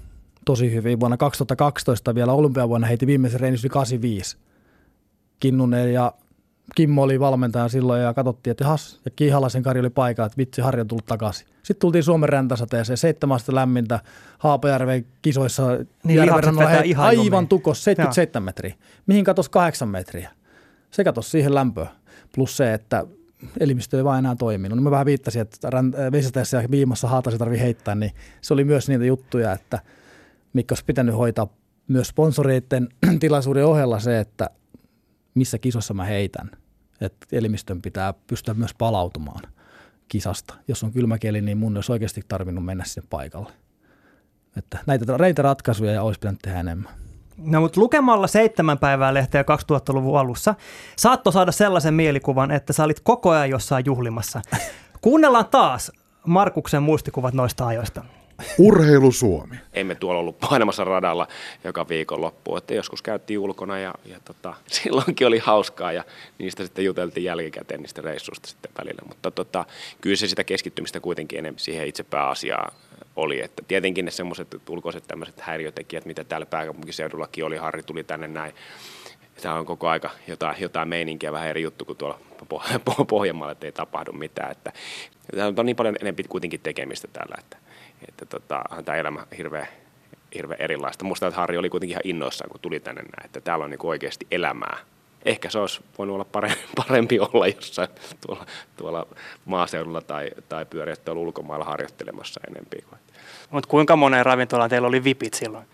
tosi hyvin. Vuonna 2012 vielä olympiavuonna heiti viimeisen reenin 85. Kinnunen ja Kimmo oli valmentaja silloin ja katsottiin, että has, ja Kiihalaisen Kari oli paikalla, että vitsi, Harri on tullut takaisin. Sitten tultiin Suomen räntäsateeseen, seitsemästä lämmintä Haapajärven kisoissa Niin, lihakset vetää ihan aivan tukos 77 Joo. metriä. Mihin katosi 8 metriä? Se katosi siihen lämpöä. Plus se, että elimistö ei vaan enää toiminut. No mä vähän viittasin, että vesisateessa ja viimassa haatasi tarvii heittää, niin se oli myös niitä juttuja, että mikä olisi pitänyt hoitaa myös sponsoreiden *clears throat* tilaisuuden ohella se, että missä kisossa mä heitän. Että elimistön pitää pystyä myös palautumaan kisasta. Jos on kylmäkeli, niin mun olisi oikeasti tarvinnut mennä sinne paikalle. Että näitä reitä ratkaisuja ja olisi pitänyt tehdä enemmän. No mutta lukemalla seitsemän päivää lehteä 2000-luvun alussa saattoi saada sellaisen mielikuvan, että sä olit koko ajan jossain juhlimassa. *laughs* Kuunnellaan taas Markuksen muistikuvat noista ajoista. Urheilu Suomi. Emme tuolla ollut painamassa radalla joka viikonloppu, että joskus käytiin ulkona ja, ja tota, *laughs* silloinkin oli hauskaa ja niistä sitten juteltiin jälkikäteen niistä reissuista sitten välillä. Mutta tota, kyllä se sitä keskittymistä kuitenkin enemmän siihen itse pääasiaan oli. Että tietenkin ne semmoiset ulkoiset tämmöiset häiriötekijät, mitä täällä pääkaupunkiseudullakin oli, Harri tuli tänne näin, tämä on koko aika jotain, jotain meininkiä, vähän eri juttu kuin tuolla *laughs* Pohjanmaalla, että ei tapahdu mitään. Että, on niin paljon enemmän kuitenkin tekemistä täällä, että, että tota, tämä elämä hirveän hirveän erilaista. Musta että Harri oli kuitenkin ihan innoissaan, kun tuli tänne näin, että täällä on niin oikeasti elämää. Ehkä se olisi voinut olla *laughs* parempi, olla jossain tuolla, tuolla maaseudulla tai, tai pyöriä ulkomailla harjoittelemassa enempi. Mutta kuinka moneen ravintolaan teillä oli vipit silloin?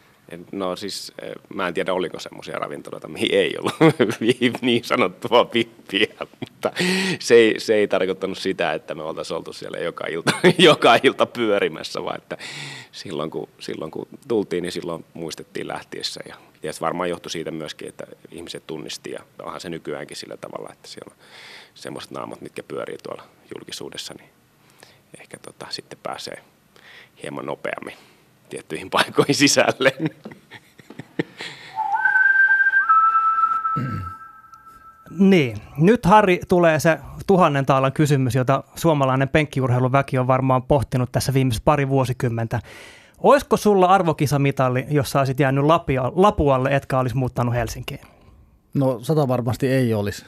No siis mä en tiedä oliko semmoisia ravintoloita, mihin ei ollut *laughs* niin sanottua pippiä, mutta se ei, se ei tarkoittanut sitä, että me oltaisiin oltu siellä joka ilta, *laughs* joka ilta pyörimässä, vaan että silloin kun, silloin kun tultiin, niin silloin muistettiin lähtiessä ja, ja varmaan johtui siitä myöskin, että ihmiset tunnisti ja onhan se nykyäänkin sillä tavalla, että siellä on semmoiset naamat, mitkä pyörii tuolla julkisuudessa, niin ehkä tota, sitten pääsee hieman nopeammin tiettyihin paikoihin sisälle. Niin, nyt Harri tulee se tuhannen taalan kysymys, jota suomalainen penkkiurheilun väki on varmaan pohtinut tässä viimeiset pari vuosikymmentä. Olisiko sulla arvokisamitalli, jos sä olisit jäänyt lapia, Lapualle, etkä olisi muuttanut Helsinkiin? No sata varmasti ei olisi.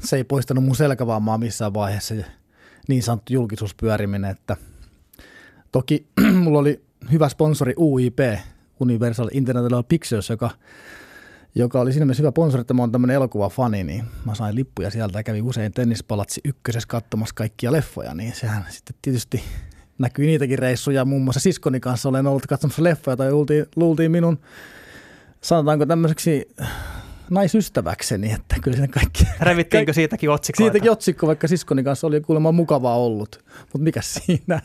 Se ei poistanut mun selkävammaa missään vaiheessa niin sanottu julkisuuspyöriminen, että – Toki *clears throat* mulla oli hyvä sponsori UIP, Universal International Pictures, joka, joka oli siinä mielessä hyvä sponsori, että mä oon tämmöinen elokuvafani, niin mä sain lippuja sieltä ja kävin usein tennispalatsi ykkösessä katsomassa kaikkia leffoja, niin sehän sitten tietysti näkyy niitäkin reissuja. Muun muassa siskoni kanssa olen ollut katsomassa leffoja tai luultiin, luultiin minun, sanotaanko tämmöiseksi naisystäväkseni, että kyllä siinä kaikki... Revittiinkö siitäkin otsikoita? Siitäkin otsikko, vaikka siskoni kanssa oli kuulemma mukavaa ollut, mutta mikä siinä?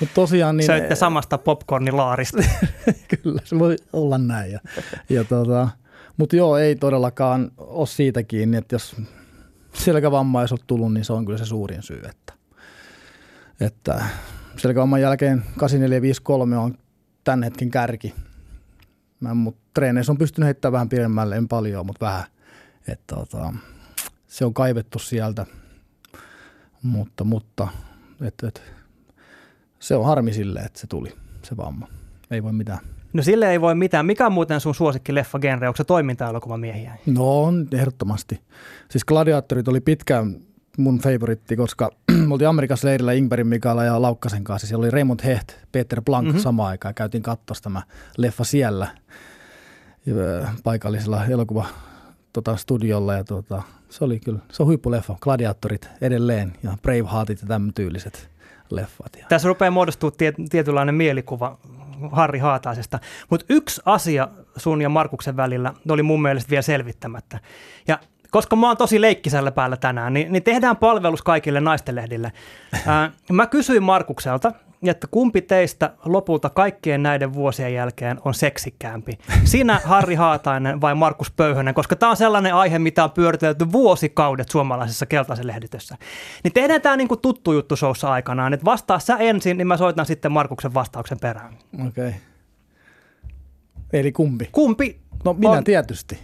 Mutta tosiaan niin... Söitte samasta popcornilaarista. *laughs* kyllä, se voi olla näin. Ja, ja tota, mutta joo, ei todellakaan ole siitä kiinni, että jos selkävamma ei ole tullut, niin se on kyllä se suurin syy, että, että selkävamman jälkeen 8453 on tämän hetken kärki Mä, mut treeneissä on pystynyt heittämään vähän pidemmälle, en paljon, mutta vähän. Et, tota, se on kaivettu sieltä, mutta, mutta et, et, se on harmi sille, että se tuli, se vamma. Ei voi mitään. No sille ei voi mitään. Mikä on muuten sun suosikki leffa genre? Onko se toiminta-elokuvamiehiä? No on, ehdottomasti. Siis Gladiatorit oli pitkään mun favoritti, koska *clears throat* me oltiin Amerikassa leirillä Ingberin Mikaela ja Laukkasen kanssa. Siellä oli Raymond Hecht, Peter Blank mm-hmm. samaan aikaan. Käytiin katsoa tämä leffa siellä paikallisella elokuva tota, studiolla. Ja tota, se oli kyllä, se on huippuleffa. Gladiatorit edelleen ja Braveheartit ja tämän tyyliset leffat. Ja. Tässä rupeaa muodostua tiet, tietynlainen mielikuva Harri Haataisesta. Mutta yksi asia sun ja Markuksen välillä oli mun mielestä vielä selvittämättä. Ja koska mä oon tosi leikkisällä päällä tänään, niin, niin tehdään palvelus kaikille naistenlehdille. Ää, mä kysyin Markukselta, että kumpi teistä lopulta kaikkien näiden vuosien jälkeen on seksikkäämpi? Sinä, Harri Haatainen vai Markus Pöyhönen? Koska tämä on sellainen aihe, mitä on pyöritelty vuosikaudet suomalaisessa keltaisen lehditössä. Niin tehdään tämä niin tuttu juttu showssa aikanaan, että vastaa sä ensin, niin mä soitan sitten Markuksen vastauksen perään. Okei. Okay. Eli kumpi? Kumpi? No minä on, tietysti.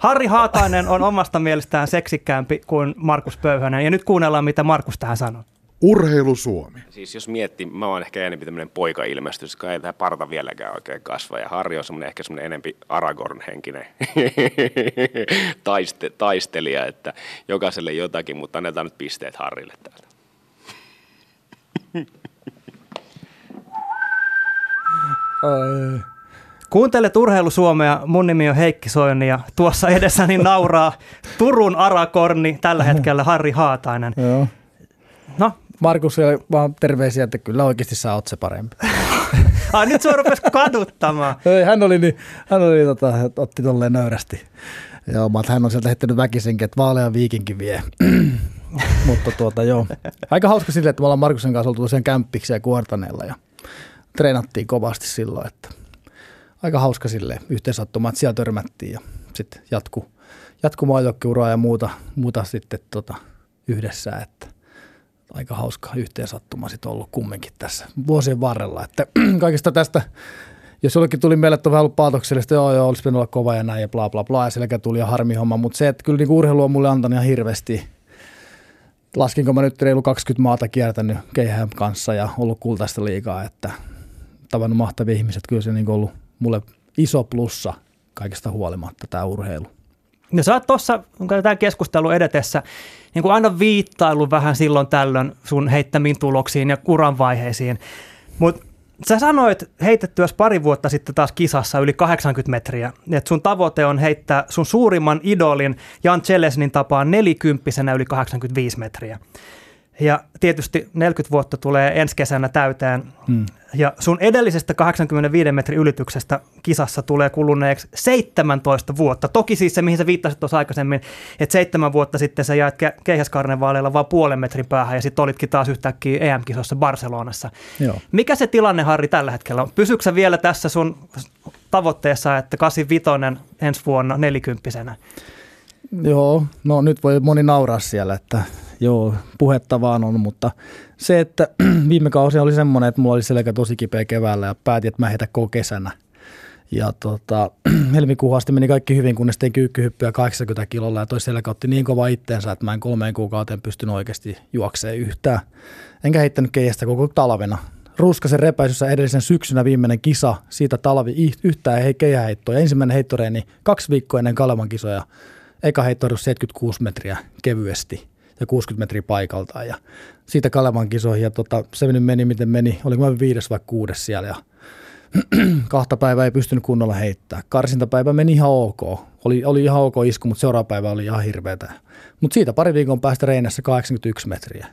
Harri Haatainen on omasta mielestään seksikkäämpi kuin Markus Pöyhönen. Ja nyt kuunnellaan, mitä Markus tähän sanoo. Urheilu Suomi. Siis jos miettii, mä oon ehkä enemmän tämmöinen poikailmestys, koska ei tämä parta vieläkään oikein kasva. Ja Harri on semmoinen ehkä semmoinen enempi Aragorn-henkinen *laughs* Taiste, taistelija, että jokaiselle jotakin, mutta annetaan nyt pisteet Harrille täältä. Ai. Kuuntelet Urheilu Suomea, mun nimi on Heikki Soini ja tuossa edessäni *laughs* nauraa Turun Arakorni, tällä hetkellä Harri Haatainen. Joo. No, Markus, vaan terveisiä, että kyllä oikeasti sä oot se parempi. *laughs* ai nyt se rupesi kaduttamaan. *laughs* Ei, hän oli, niin, hän oli tota, otti tolleen nöyrästi. Joo, mä, hän on sieltä heittänyt väkisinkin, että vaalea viikinkin vie. *clears throat* Mutta tuota joo. Aika hauska silleen, että me ollaan Markusen kanssa oltu tosiaan kämppiksi ja kuortaneella ja treenattiin kovasti silloin, että aika hauska silleen yhteensattuma, että siellä törmättiin ja sitten jatku, jatku maajokkeuraa ja muuta, muuta sitten tota, yhdessä, että aika hauska yhteensattuma sitten ollut kumminkin tässä vuosien varrella, että *clears throat* kaikista tästä jos jollekin tuli meille, että on vähän ollut paatoksellista, joo joo, olisi pitänyt olla kova ja näin ja bla bla bla, ja selkä tuli ja harmi homma, mutta se, että kyllä niin urheilu on mulle antanut ihan hirveästi. Laskinko mä nyt reilu 20 maata kiertänyt keihään kanssa ja ollut kultaista liikaa, että tavannut mahtavia ihmisiä, että kyllä se niin ollut mulle iso plussa kaikesta huolimatta tämä urheilu. No sä oot tuossa tämän keskustelun edetessä niin kuin aina viittailu vähän silloin tällöin sun heittämiin tuloksiin ja kuran vaiheisiin. Mutta sä sanoit heitettyäs pari vuotta sitten taas kisassa yli 80 metriä, että sun tavoite on heittää sun suurimman idolin Jan Chelesnin tapaan nelikymppisenä yli 85 metriä. Ja tietysti 40 vuotta tulee ensi kesänä täyteen. Hmm. Ja sun edellisestä 85 metrin ylityksestä kisassa tulee kuluneeksi 17 vuotta. Toki siis se, mihin sä viittasit tuossa aikaisemmin, että seitsemän vuotta sitten sä jäit ke- keihäskarnevaaleilla vaan puolen metrin päähän ja sitten olitkin taas yhtäkkiä EM-kisossa Barcelonassa. Joo. Mikä se tilanne, Harri, tällä hetkellä on? Pysyksä vielä tässä sun tavoitteessa, että 85 ensi vuonna nelikymppisenä? Joo, no nyt voi moni nauraa siellä, että joo, puhetta vaan on, mutta se, että *clears throat* viime kausi oli semmoinen, että mulla oli selkä tosi kipeä keväällä ja päätin, että mä heitä koko kesänä. Ja tota, *clears throat* helmikuuhun asti meni kaikki hyvin, kunnes tein kyykkyhyppyä 80 kilolla ja toi selkä otti niin kova itteensä, että mä en kolmeen kuukauteen pystynyt oikeasti juokseen yhtään. Enkä heittänyt keijästä koko talvena. Ruuskasen repäisyssä edellisen syksynä viimeinen kisa, siitä talvi yhtään ei keihäheittoa. Ensimmäinen heittoreeni kaksi viikkoa ennen Kalevan kisoja. Eka heitto 76 metriä kevyesti ja 60 metriä paikalta ja siitä Kalevan kisoihin ja tota, se meni, meni miten meni, oli mä viides vai kuudes siellä? Ja *clears throat* kahta päivää ei pystynyt kunnolla heittää. Karsintapäivä meni ihan ok, oli, oli ihan ok isku, mutta seuraava päivä oli ihan hirveätä. Mutta siitä pari viikon päästä reinässä 81 metriä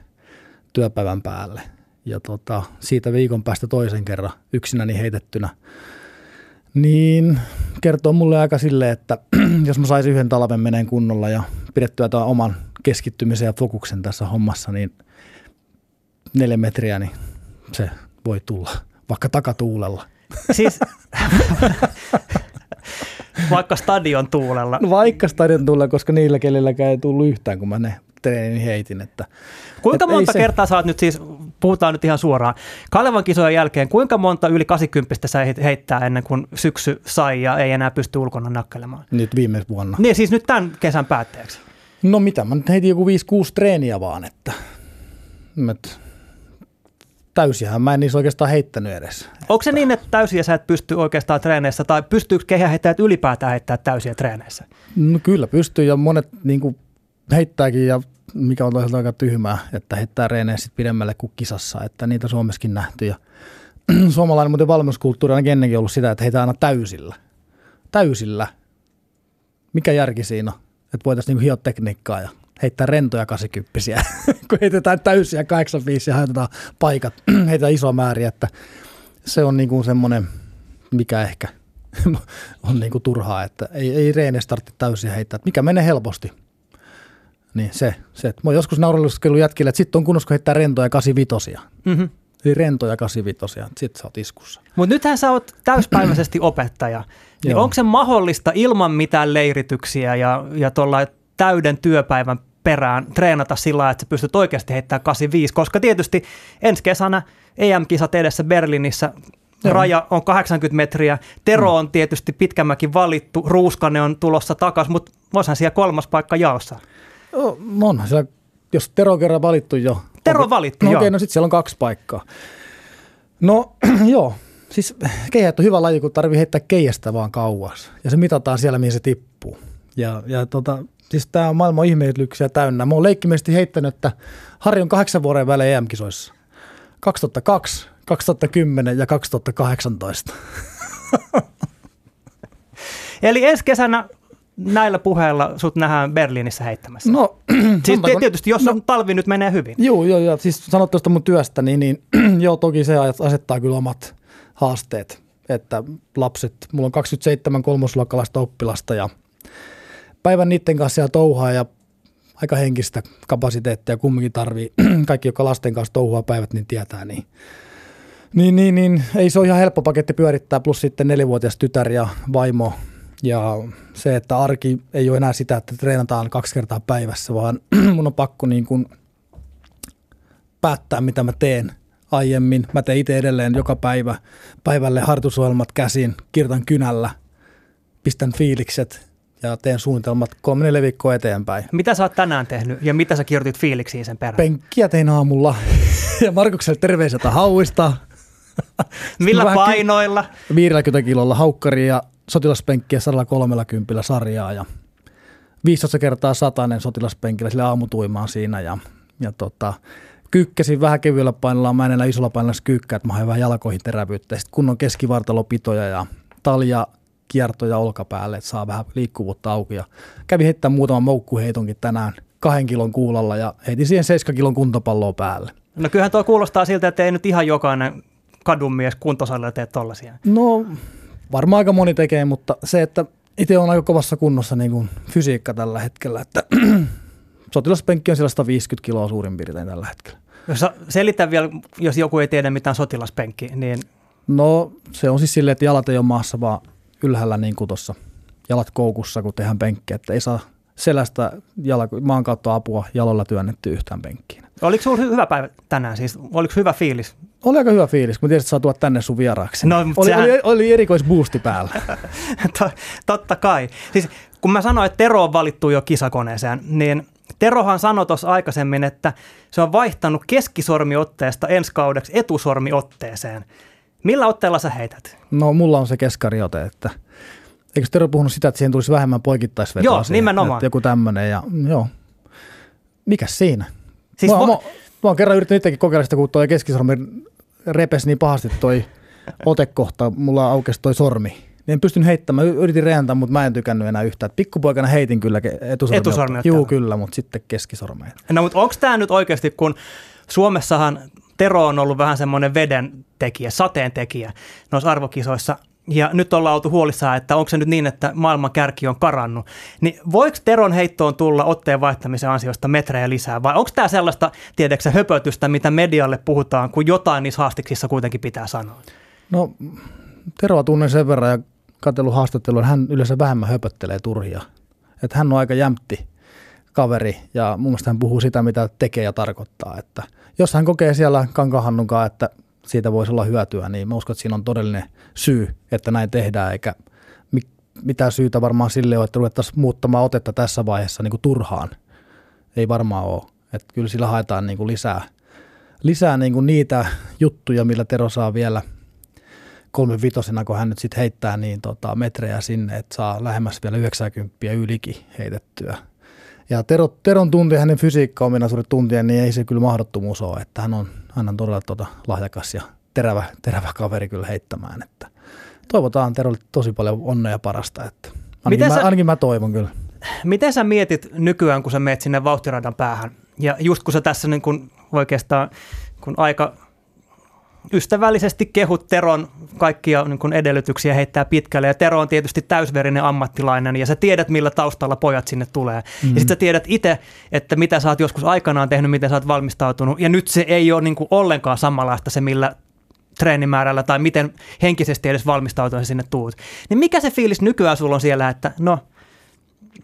työpäivän päälle. Ja tota, siitä viikon päästä toisen kerran yksinäni heitettynä niin kertoo mulle aika silleen, että *clears throat* jos mä saisin yhden talven meneen kunnolla ja pidettyä tämän oman keskittymisen ja fokuksen tässä hommassa, niin neljä metriä, niin se voi tulla vaikka takatuulella. *laughs* Siis vaikka stadion tuulella. No vaikka stadion tuulella, koska niillä kelilläkään ei tullut yhtään, kun mä ne treenin heitin. Että, kuinka monta se... kertaa sä oot nyt siis, puhutaan nyt ihan suoraan, Kalevan kisojen jälkeen, kuinka monta yli 80 sä heittää ennen kuin syksy sai ja ei enää pysty ulkona nakkelemaan? Nyt viime vuonna. Niin siis nyt tämän kesän päätteeksi. No mitä, mä nyt heitin joku 5-6 treeniä vaan, että Met, täysiähän mä en niissä oikeastaan heittänyt edes. Onko se niin, että täysiä sä et pysty oikeastaan treeneissä, tai pystyykö kehäheittäjät ylipäätään heittää täysiä treeneissä? No kyllä pystyy, ja monet niin kuin heittääkin, ja mikä on toisaalta aika tyhmää, että heittää reenejä sitten pidemmälle kuin kisassa, että niitä Suomessakin nähty. Ja *clears throat* suomalainen muuten valmennuskulttuuri on ennenkin ollut sitä, että heitä aina täysillä. Täysillä. Mikä järki siinä on? Että voitaisiin niinku hioa tekniikkaa ja heittää rentoja 80 *laughs* kun heitetään täysiä 85 ja haetaan paikat, *clears throat* heitetään iso määriä, että se on niinku semmoinen, mikä ehkä *laughs* on niinku turhaa, että ei, ei reene startti täysiä heittää, mikä menee helposti. Niin se, se mä oon joskus nauralliskellut jätkille, että sitten on kunnossa, kun heittää rentoja 85 Mm-hmm. Eli rentoja 85 sitten sä oot iskussa. Mutta nythän sä oot täyspäiväisesti *clears throat* opettaja. Niin onko se mahdollista ilman mitään leirityksiä ja, ja tuolla täyden työpäivän perään treenata sillä että sä pystyt oikeasti heittämään 85, koska tietysti ensi kesänä EM-kisat edessä Berliinissä, Joo. raja on 80 metriä, Tero on tietysti pitkämäkin valittu, Ruuskanen on tulossa takaisin, mutta voisihan siellä kolmas paikka jaossa. No, onhan siellä, jos Tero on kerran valittu jo. Tero on valittu, no, joo. Okei, no sitten siellä on kaksi paikkaa. No *clears throat* joo, siis keihät on hyvä laji, kun tarvii heittää keijästä vaan kauas. Ja se mitataan siellä, mihin se tippuu. Ja, ja tota, siis tämä on maailman ihmeellisyyksiä täynnä. Mä oon leikkimielisesti heittänyt, että Harri on kahdeksan vuoden välein EM-kisoissa. 2002, 2010 ja 2018. *laughs* Eli ensi kesänä näillä puheilla sut nähdään Berliinissä heittämässä. No, *clears throat* siis tietysti, jos on talvi nyt menee hyvin. Joo, joo, ja siis sanot tuosta mun työstä, niin, niin *clears throat* joo, toki se asettaa kyllä omat haasteet, että lapset, mulla on 27 kolmosluokkalaista oppilasta ja päivän niiden kanssa siellä touhaa ja aika henkistä kapasiteettia kumminkin tarvii. *clears throat* Kaikki, jotka lasten kanssa touhua päivät, niin tietää, niin niin, niin, niin, ei se ole ihan helppo paketti pyörittää, plus sitten nelivuotias tytär ja vaimo. Ja se, että arki ei ole enää sitä, että treenataan kaksi kertaa päivässä, vaan *clears throat* mun on pakko niin kuin päättää, mitä mä teen aiemmin. Mä teen itse edelleen joka päivä päivälle harjoitusohjelmat käsin, kirjoitan kynällä, pistän fiilikset ja teen suunnitelmat kolme neljä viikkoa eteenpäin. Mitä sä oot tänään tehnyt ja mitä sä kirjoitit fiiliksiin sen perään? Penkkiä tein aamulla *laughs* ja Markukselle terveiset hauista. Millä painoilla? 50 kilolla haukkari ja sotilaspenkkiä 130 sarjaa ja 15 kertaa satainen sotilaspenkillä sille aamutuimaan siinä ja, ja tota, kyykkäsin vähän kevyellä painolla, mä en enää isolla painolla kyykkää, että mä hain vähän jalkoihin terävyyttä sitten kunnon keskivartalopitoja ja talja kiertoja olkapäälle, että saa vähän liikkuvuutta auki ja kävin heittämään muutaman moukkuheitonkin tänään kahden kilon kuulalla ja heitin siihen 7 kilon kuntopalloa päälle. No kyllähän tuo kuulostaa siltä, että ei nyt ihan jokainen kadunmies kuntosalilla tee tollasia. No varmaan aika moni tekee, mutta se, että itse on aika kovassa kunnossa niin kuin fysiikka tällä hetkellä, että *clears throat* sotilaspenkki on siellä 150 kiloa suurin piirtein tällä hetkellä. Jos selitän vielä, jos joku ei tiedä mitään sotilaspenkki, niin No se on siis silleen, että jalat ei ole maassa, vaan ylhäällä niin kuin tuossa jalat koukussa, kun tehdään penkkiä, että ei saa selästä jala, maan kautta apua jaloilla työnnetty yhtään penkkiin. oliko sulla hyvä päivä tänään siis? Oliko hyvä fiilis? Oli aika hyvä fiilis, kun tiesit, että saa tuoda tänne sun vieraaksi. No, oli, sehän- oli, oli erikoisboosti päällä. *laughs* To- Totta kai. Siis kun mä sanoin, että Tero on valittu jo kisakoneeseen, niin Terohan sanoi tuossa aikaisemmin, että se on vaihtanut keskisormiotteesta ensi kaudeksi etusormiotteeseen. Millä otteella sä heität? No mulla on se keskariote, että eikö Tero puhunut sitä, että siihen tulisi vähemmän poikittaisvetoa? Joo, siihen, nimenomaan. Että joku tämmöinen ja joo. Mikäs siinä? Siis mä, vo- mä, mä, oon kerran yrittänyt itsekin kokeilla sitä, kun toi keskisormi repesi niin pahasti toi otekohta, mulla aukesi toi sormi. Niin en pystynyt heittämään, yritin reentää, mutta mä en tykännyt enää yhtään. Pikkupoikana heitin kyllä etusormi. Etusormiotteella. Juu, kyllä, mutta sitten keskisormeen. No mutta onko tämä nyt oikeasti, kun Suomessahan Tero on ollut vähän semmoinen veden tekijä, sateen tekijä noissa arvokisoissa, ja nyt ollaan oltu huolissaan, että onko se nyt niin, että maailman kärki on karannut. Niin voiko Teron heittoon tulla otteen vaihtamisen ansiosta metrejä lisää, vai onko tämä sellaista, tiedätkö, höpötystä, mitä medialle puhutaan, kun jotain niissä haastiksissa kuitenkin pitää sanoa? No Teroa tunnen sen verran ja katsellut haastattelua, hän yleensä vähemmän höpöttelee turhia. Että hän on aika jämpti kaveri ja mun mielestä hän puhuu sitä, mitä tekee ja tarkoittaa. Että jos hän kokee siellä kankahannunkaan, että siitä voisi olla hyötyä, niin mä uskon, että siinä on todellinen syy, että näin tehdään, eikä mi- mitään syytä varmaan sille ole, että ruvettaisiin muuttamaan otetta tässä vaiheessa niin kuin turhaan. Ei varmaan ole. Että kyllä sillä haetaan niin kuin lisää, lisää niin kuin niitä juttuja, millä Tero saa vielä kolmen vitosena, kun hän nyt sitten heittää niin tota, metrejä sinne, että saa lähemmäs vielä 90 ylikin heitettyä. Ja Tero, Teron tuntien, hänen fysiikka-ominaisuudet tuntien, niin ei se kyllä mahdottomuus ole, että hän on, hän on todella tota, lahjakas ja terävä, terävä kaveri kyllä heittämään. Että toivotaan Terolle tosi paljon onnea ja parasta. Että ainakin, Miten mä, sä- ainakin mä toivon kyllä. Miten sä mietit nykyään, kun sä meet sinne vauhtiradan päähän, ja just kun sä tässä niin kun oikeastaan, kun aika ystävällisesti kehut Teron kaikkia niin kuin edellytyksiä heittää pitkälle. Ja Tero on tietysti täysverinen ammattilainen ja sä tiedät, millä taustalla pojat sinne tulee. Mm-hmm. Ja sitten sä tiedät itse, että mitä sä oot joskus aikanaan tehnyt, miten sä oot valmistautunut. Ja nyt se ei ole niin kuin ollenkaan samanlaista se, millä treenimäärällä tai miten henkisesti edes valmistautua sinne tuut. Niin mikä se fiilis nykyään sulla on siellä, että no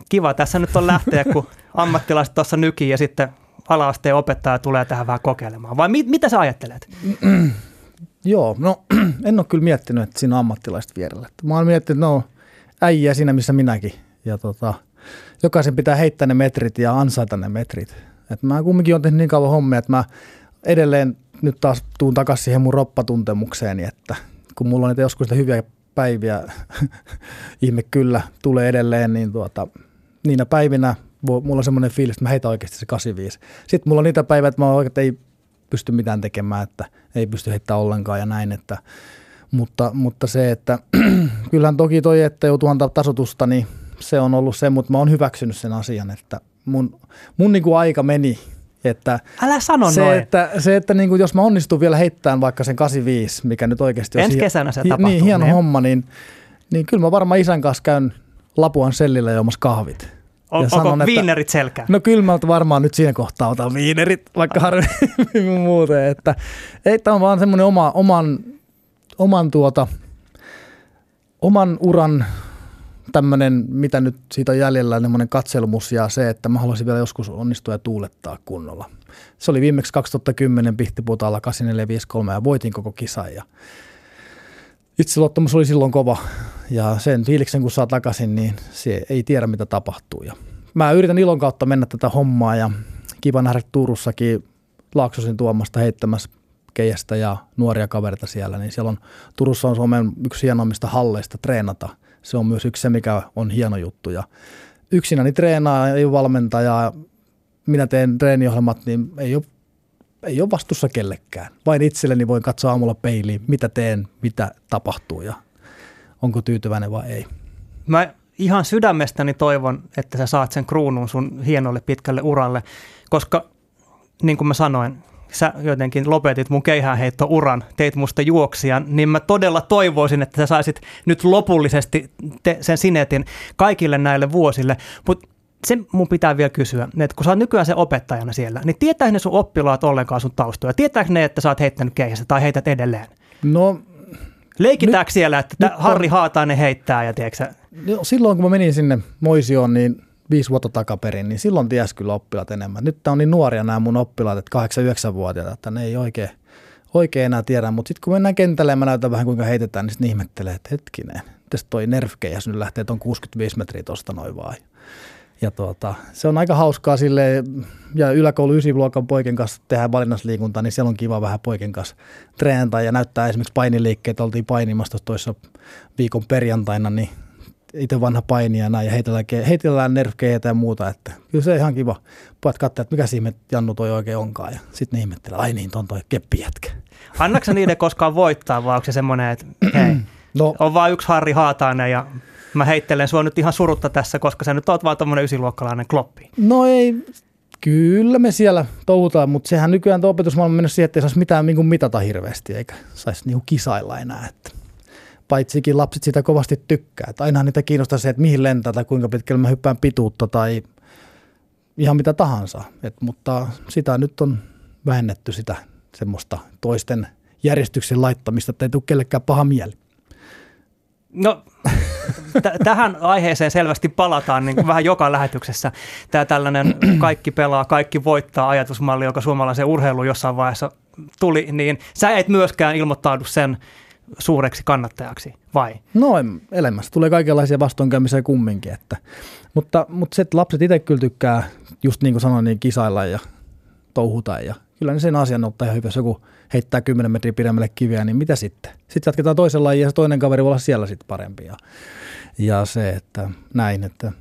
kiva tässä nyt on lähteä, kun *laughs* ammattilaiset tuossa nykii ja sitten ala-asteen opettaja tulee tähän vähän kokeilemaan. Vai mit, mitä sä ajattelet? *clears throat* Joo, no *clears throat* en ole kyllä miettinyt, että siinä on ammattilaiset vierellä. Mä oon miettinyt, että no äijä siinä, missä minäkin. Ja tota, jokaisen pitää heittää ne metrit ja ansaita ne metrit. Et mä kumminkin olen tehnyt niin kauan hommia, että mä edelleen nyt taas tuun takaisin siihen mun roppatuntemukseeni, että kun mulla on niitä joskus niitä hyviä päiviä, *laughs* ihme kyllä, tulee edelleen, niin tuota, niinä päivinä mulla on semmoinen fiilis, että mä heitän oikeasti se 85. Sitten mulla on niitä päiviä, että mä oikein ei pysty mitään tekemään, että ei pysty heittämään ollenkaan ja näin, että, mutta, mutta se, että *clears throat* kyllähän toki toi, että joutuu antaa tasotusta, niin se on ollut se, mutta mä oon hyväksynyt sen asian, että mun, mun niin kuin aika meni että Älä sano se, noin. Että, se, että niin kuin jos mä onnistun vielä heittämään vaikka sen 85, mikä nyt oikeasti Ensi kesänä se hi, tapahtuu. Niin, hieno niin. homma, niin, niin kyllä mä varmaan isän kanssa käyn Lapuan sellillä juomassa kahvit. On, onko sanon, että- viinerit selkään? No kyllä mä varmaan nyt siinä kohtaa otan viinerit, vaikka harvemmin *laughs* muuten. Että, ei, tämä on vaan semmoinen oma, oman, oman, tuota, oman uran tämmöinen, mitä nyt siitä on jäljellä, semmoinen katselmus ja se, että mä haluaisin vielä joskus onnistua ja tuulettaa kunnolla. Se oli viimeksi 2010 Pihtiputaalla 8453 ja voitin koko kisan ja itseluottamus oli silloin kova ja sen fiiliksen kun saa takaisin, niin se ei tiedä mitä tapahtuu. Ja mä yritän ilon kautta mennä tätä hommaa ja kiva nähdä Turussakin Laaksosin tuomasta heittämässä keijästä ja nuoria kavereita siellä, niin siellä on Turussa on Suomen yksi hienoimmista halleista treenata. Se on myös yksi se, mikä on hieno juttu. Ja yksinäni treenaa, ei ole valmentajaa, minä teen treeniohjelmat, niin ei ole, ei ole vastuussa kellekään. Vain itselleni voin katsoa aamulla peiliin, mitä teen, mitä tapahtuu ja onko tyytyväinen vai ei. Mä ihan sydämestäni toivon, että sä saat sen kruunun sun hienolle pitkälle uralle, koska niin kuin mä sanoin, sä jotenkin lopetit mun keihäänheitto-uran, teit musta juoksijan, niin mä todella toivoisin, että sä saisit nyt lopullisesti te- sen sinetin kaikille näille vuosille. Mutta se mun pitää vielä kysyä, että kun sä oot nykyään se opettajana siellä, niin tietääkö ne sun oppilaat ollenkaan sun taustoja? Tietääkö ne, että sä oot heittänyt keihässä tai heität edelleen? No Leikitäänkö nyt, siellä, että nyt Harri Haatainen heittää ja tiedätkö, No, silloin kun mä menin sinne Moisioon, niin viisi vuotta takaperin, niin silloin ties kyllä oppilaat enemmän. Nyt on niin nuoria nämä mun oppilaat, että 8-9-vuotiaat, että ne ei oikein, oikein enää tiedä. Mutta sitten kun mennään kentälle ja mä näytän vähän kuinka heitetään, niin sitten ihmettelee, että hetkinen, mitäs toi nerfkejäs nyt lähtee tuon 65 metriä tuosta noin vaan. Ja tuota, se on aika hauskaa sille ja yläkoulu 9 luokan poikien kanssa tehdään valinnasliikuntaa, niin siellä on kiva vähän poikien kanssa treenata ja näyttää esimerkiksi painiliikkeet. Oltiin painimassa toissa viikon perjantaina, niin itse vanha painijana ja heitellään, heitellään nerfkeitä ja muuta, että kyllä se ihan kiva. Pojat katsoa, että mikä ihme Jannu toi oikein onkaan ja sitten ne ihmettelee, ai niin, ton toi keppijätkä. annatko sä niiden koskaan voittaa vai onko se semmoinen, että hei, *clears throat* No on vaan yksi Harri Haatainen ja mä heittelen sua nyt ihan surutta tässä, koska sä nyt oot vaan tommonen ysiluokkalainen kloppi. No ei, kyllä me siellä touhutaan, mutta sehän nykyään tuo opetusmaailma on mennyt siihen, että ei saisi mitään niin mitata hirveästi, eikä saisi niin kisailla enää. Että paitsikin lapset sitä kovasti tykkää. Että aina niitä kiinnostaa se, että mihin lentää tai kuinka pitkälle mä hyppään pituutta tai ihan mitä tahansa. Et, mutta sitä nyt on vähennetty sitä semmoista toisten järjestyksen laittamista, että ei tule kellekään paha mieli. No, t- tähän aiheeseen selvästi palataan niin vähän joka lähetyksessä. Tämä tällainen kaikki pelaa, kaikki voittaa ajatusmalli, joka suomalaisen urheiluun jossain vaiheessa tuli, niin sä et myöskään ilmoittaudu sen suureksi kannattajaksi, vai? No elämässä tulee kaikenlaisia vastoinkäymisiä kumminkin, että, mutta, mutta se, että lapset itse kyllä tykkää, just niin kuin sanoin, niin kisailla ja touhuta ja kyllä ne sen asian ottaa ihan hyvä, jos joku heittää 10 metriä pidemmälle kiviä, niin mitä sitten? Sitten jatketaan toisen lajin ja se toinen kaveri voi olla siellä sitten parempi ja, ja se, että näin, että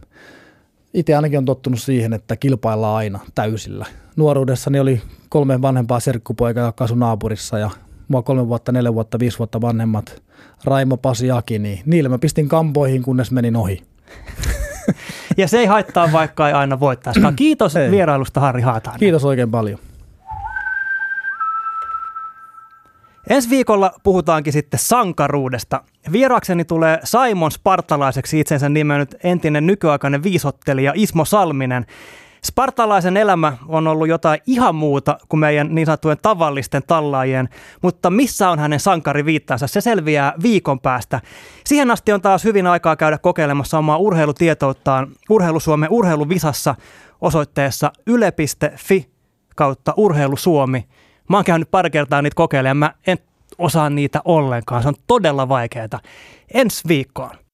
itse ainakin on tottunut siihen, että kilpaillaan aina täysillä. Nuoruudessani oli kolme vanhempaa serkkupoikaa, jotka asui naapurissa ja mua kolme vuotta, neljä vuotta, viisi vuotta vanhemmat Raimo, Pasi, Aki, niin niille mä pistin kampoihin, kunnes menin ohi. *laughs* Ja se ei haittaa, vaikka ei aina voittaisikaan. Kiitos vierailusta Harri Haatainen. Kiitos oikein paljon. Ensi viikolla puhutaankin sitten sankaruudesta. Vierakseni tulee Simon Spartalaiseksi itsensä nimennyt entinen nykyaikainen viisottelija Ismo Salminen. Spartalaisen elämä on ollut jotain ihan muuta kuin meidän niin sanottujen tavallisten tallaajien, mutta missä on hänen sankariviittansa, se selviää viikon päästä. Siihen asti on taas hyvin aikaa käydä kokeilemassa omaa urheilutietouttaan Urheilusuomen urheiluvisassa osoitteessa yle.fi kautta urheilusuomi. Mä oon käynyt pari kertaa niitä kokeilemaan, mä en osaa niitä ollenkaan, se on todella vaikeaa. Ensi viikkoon.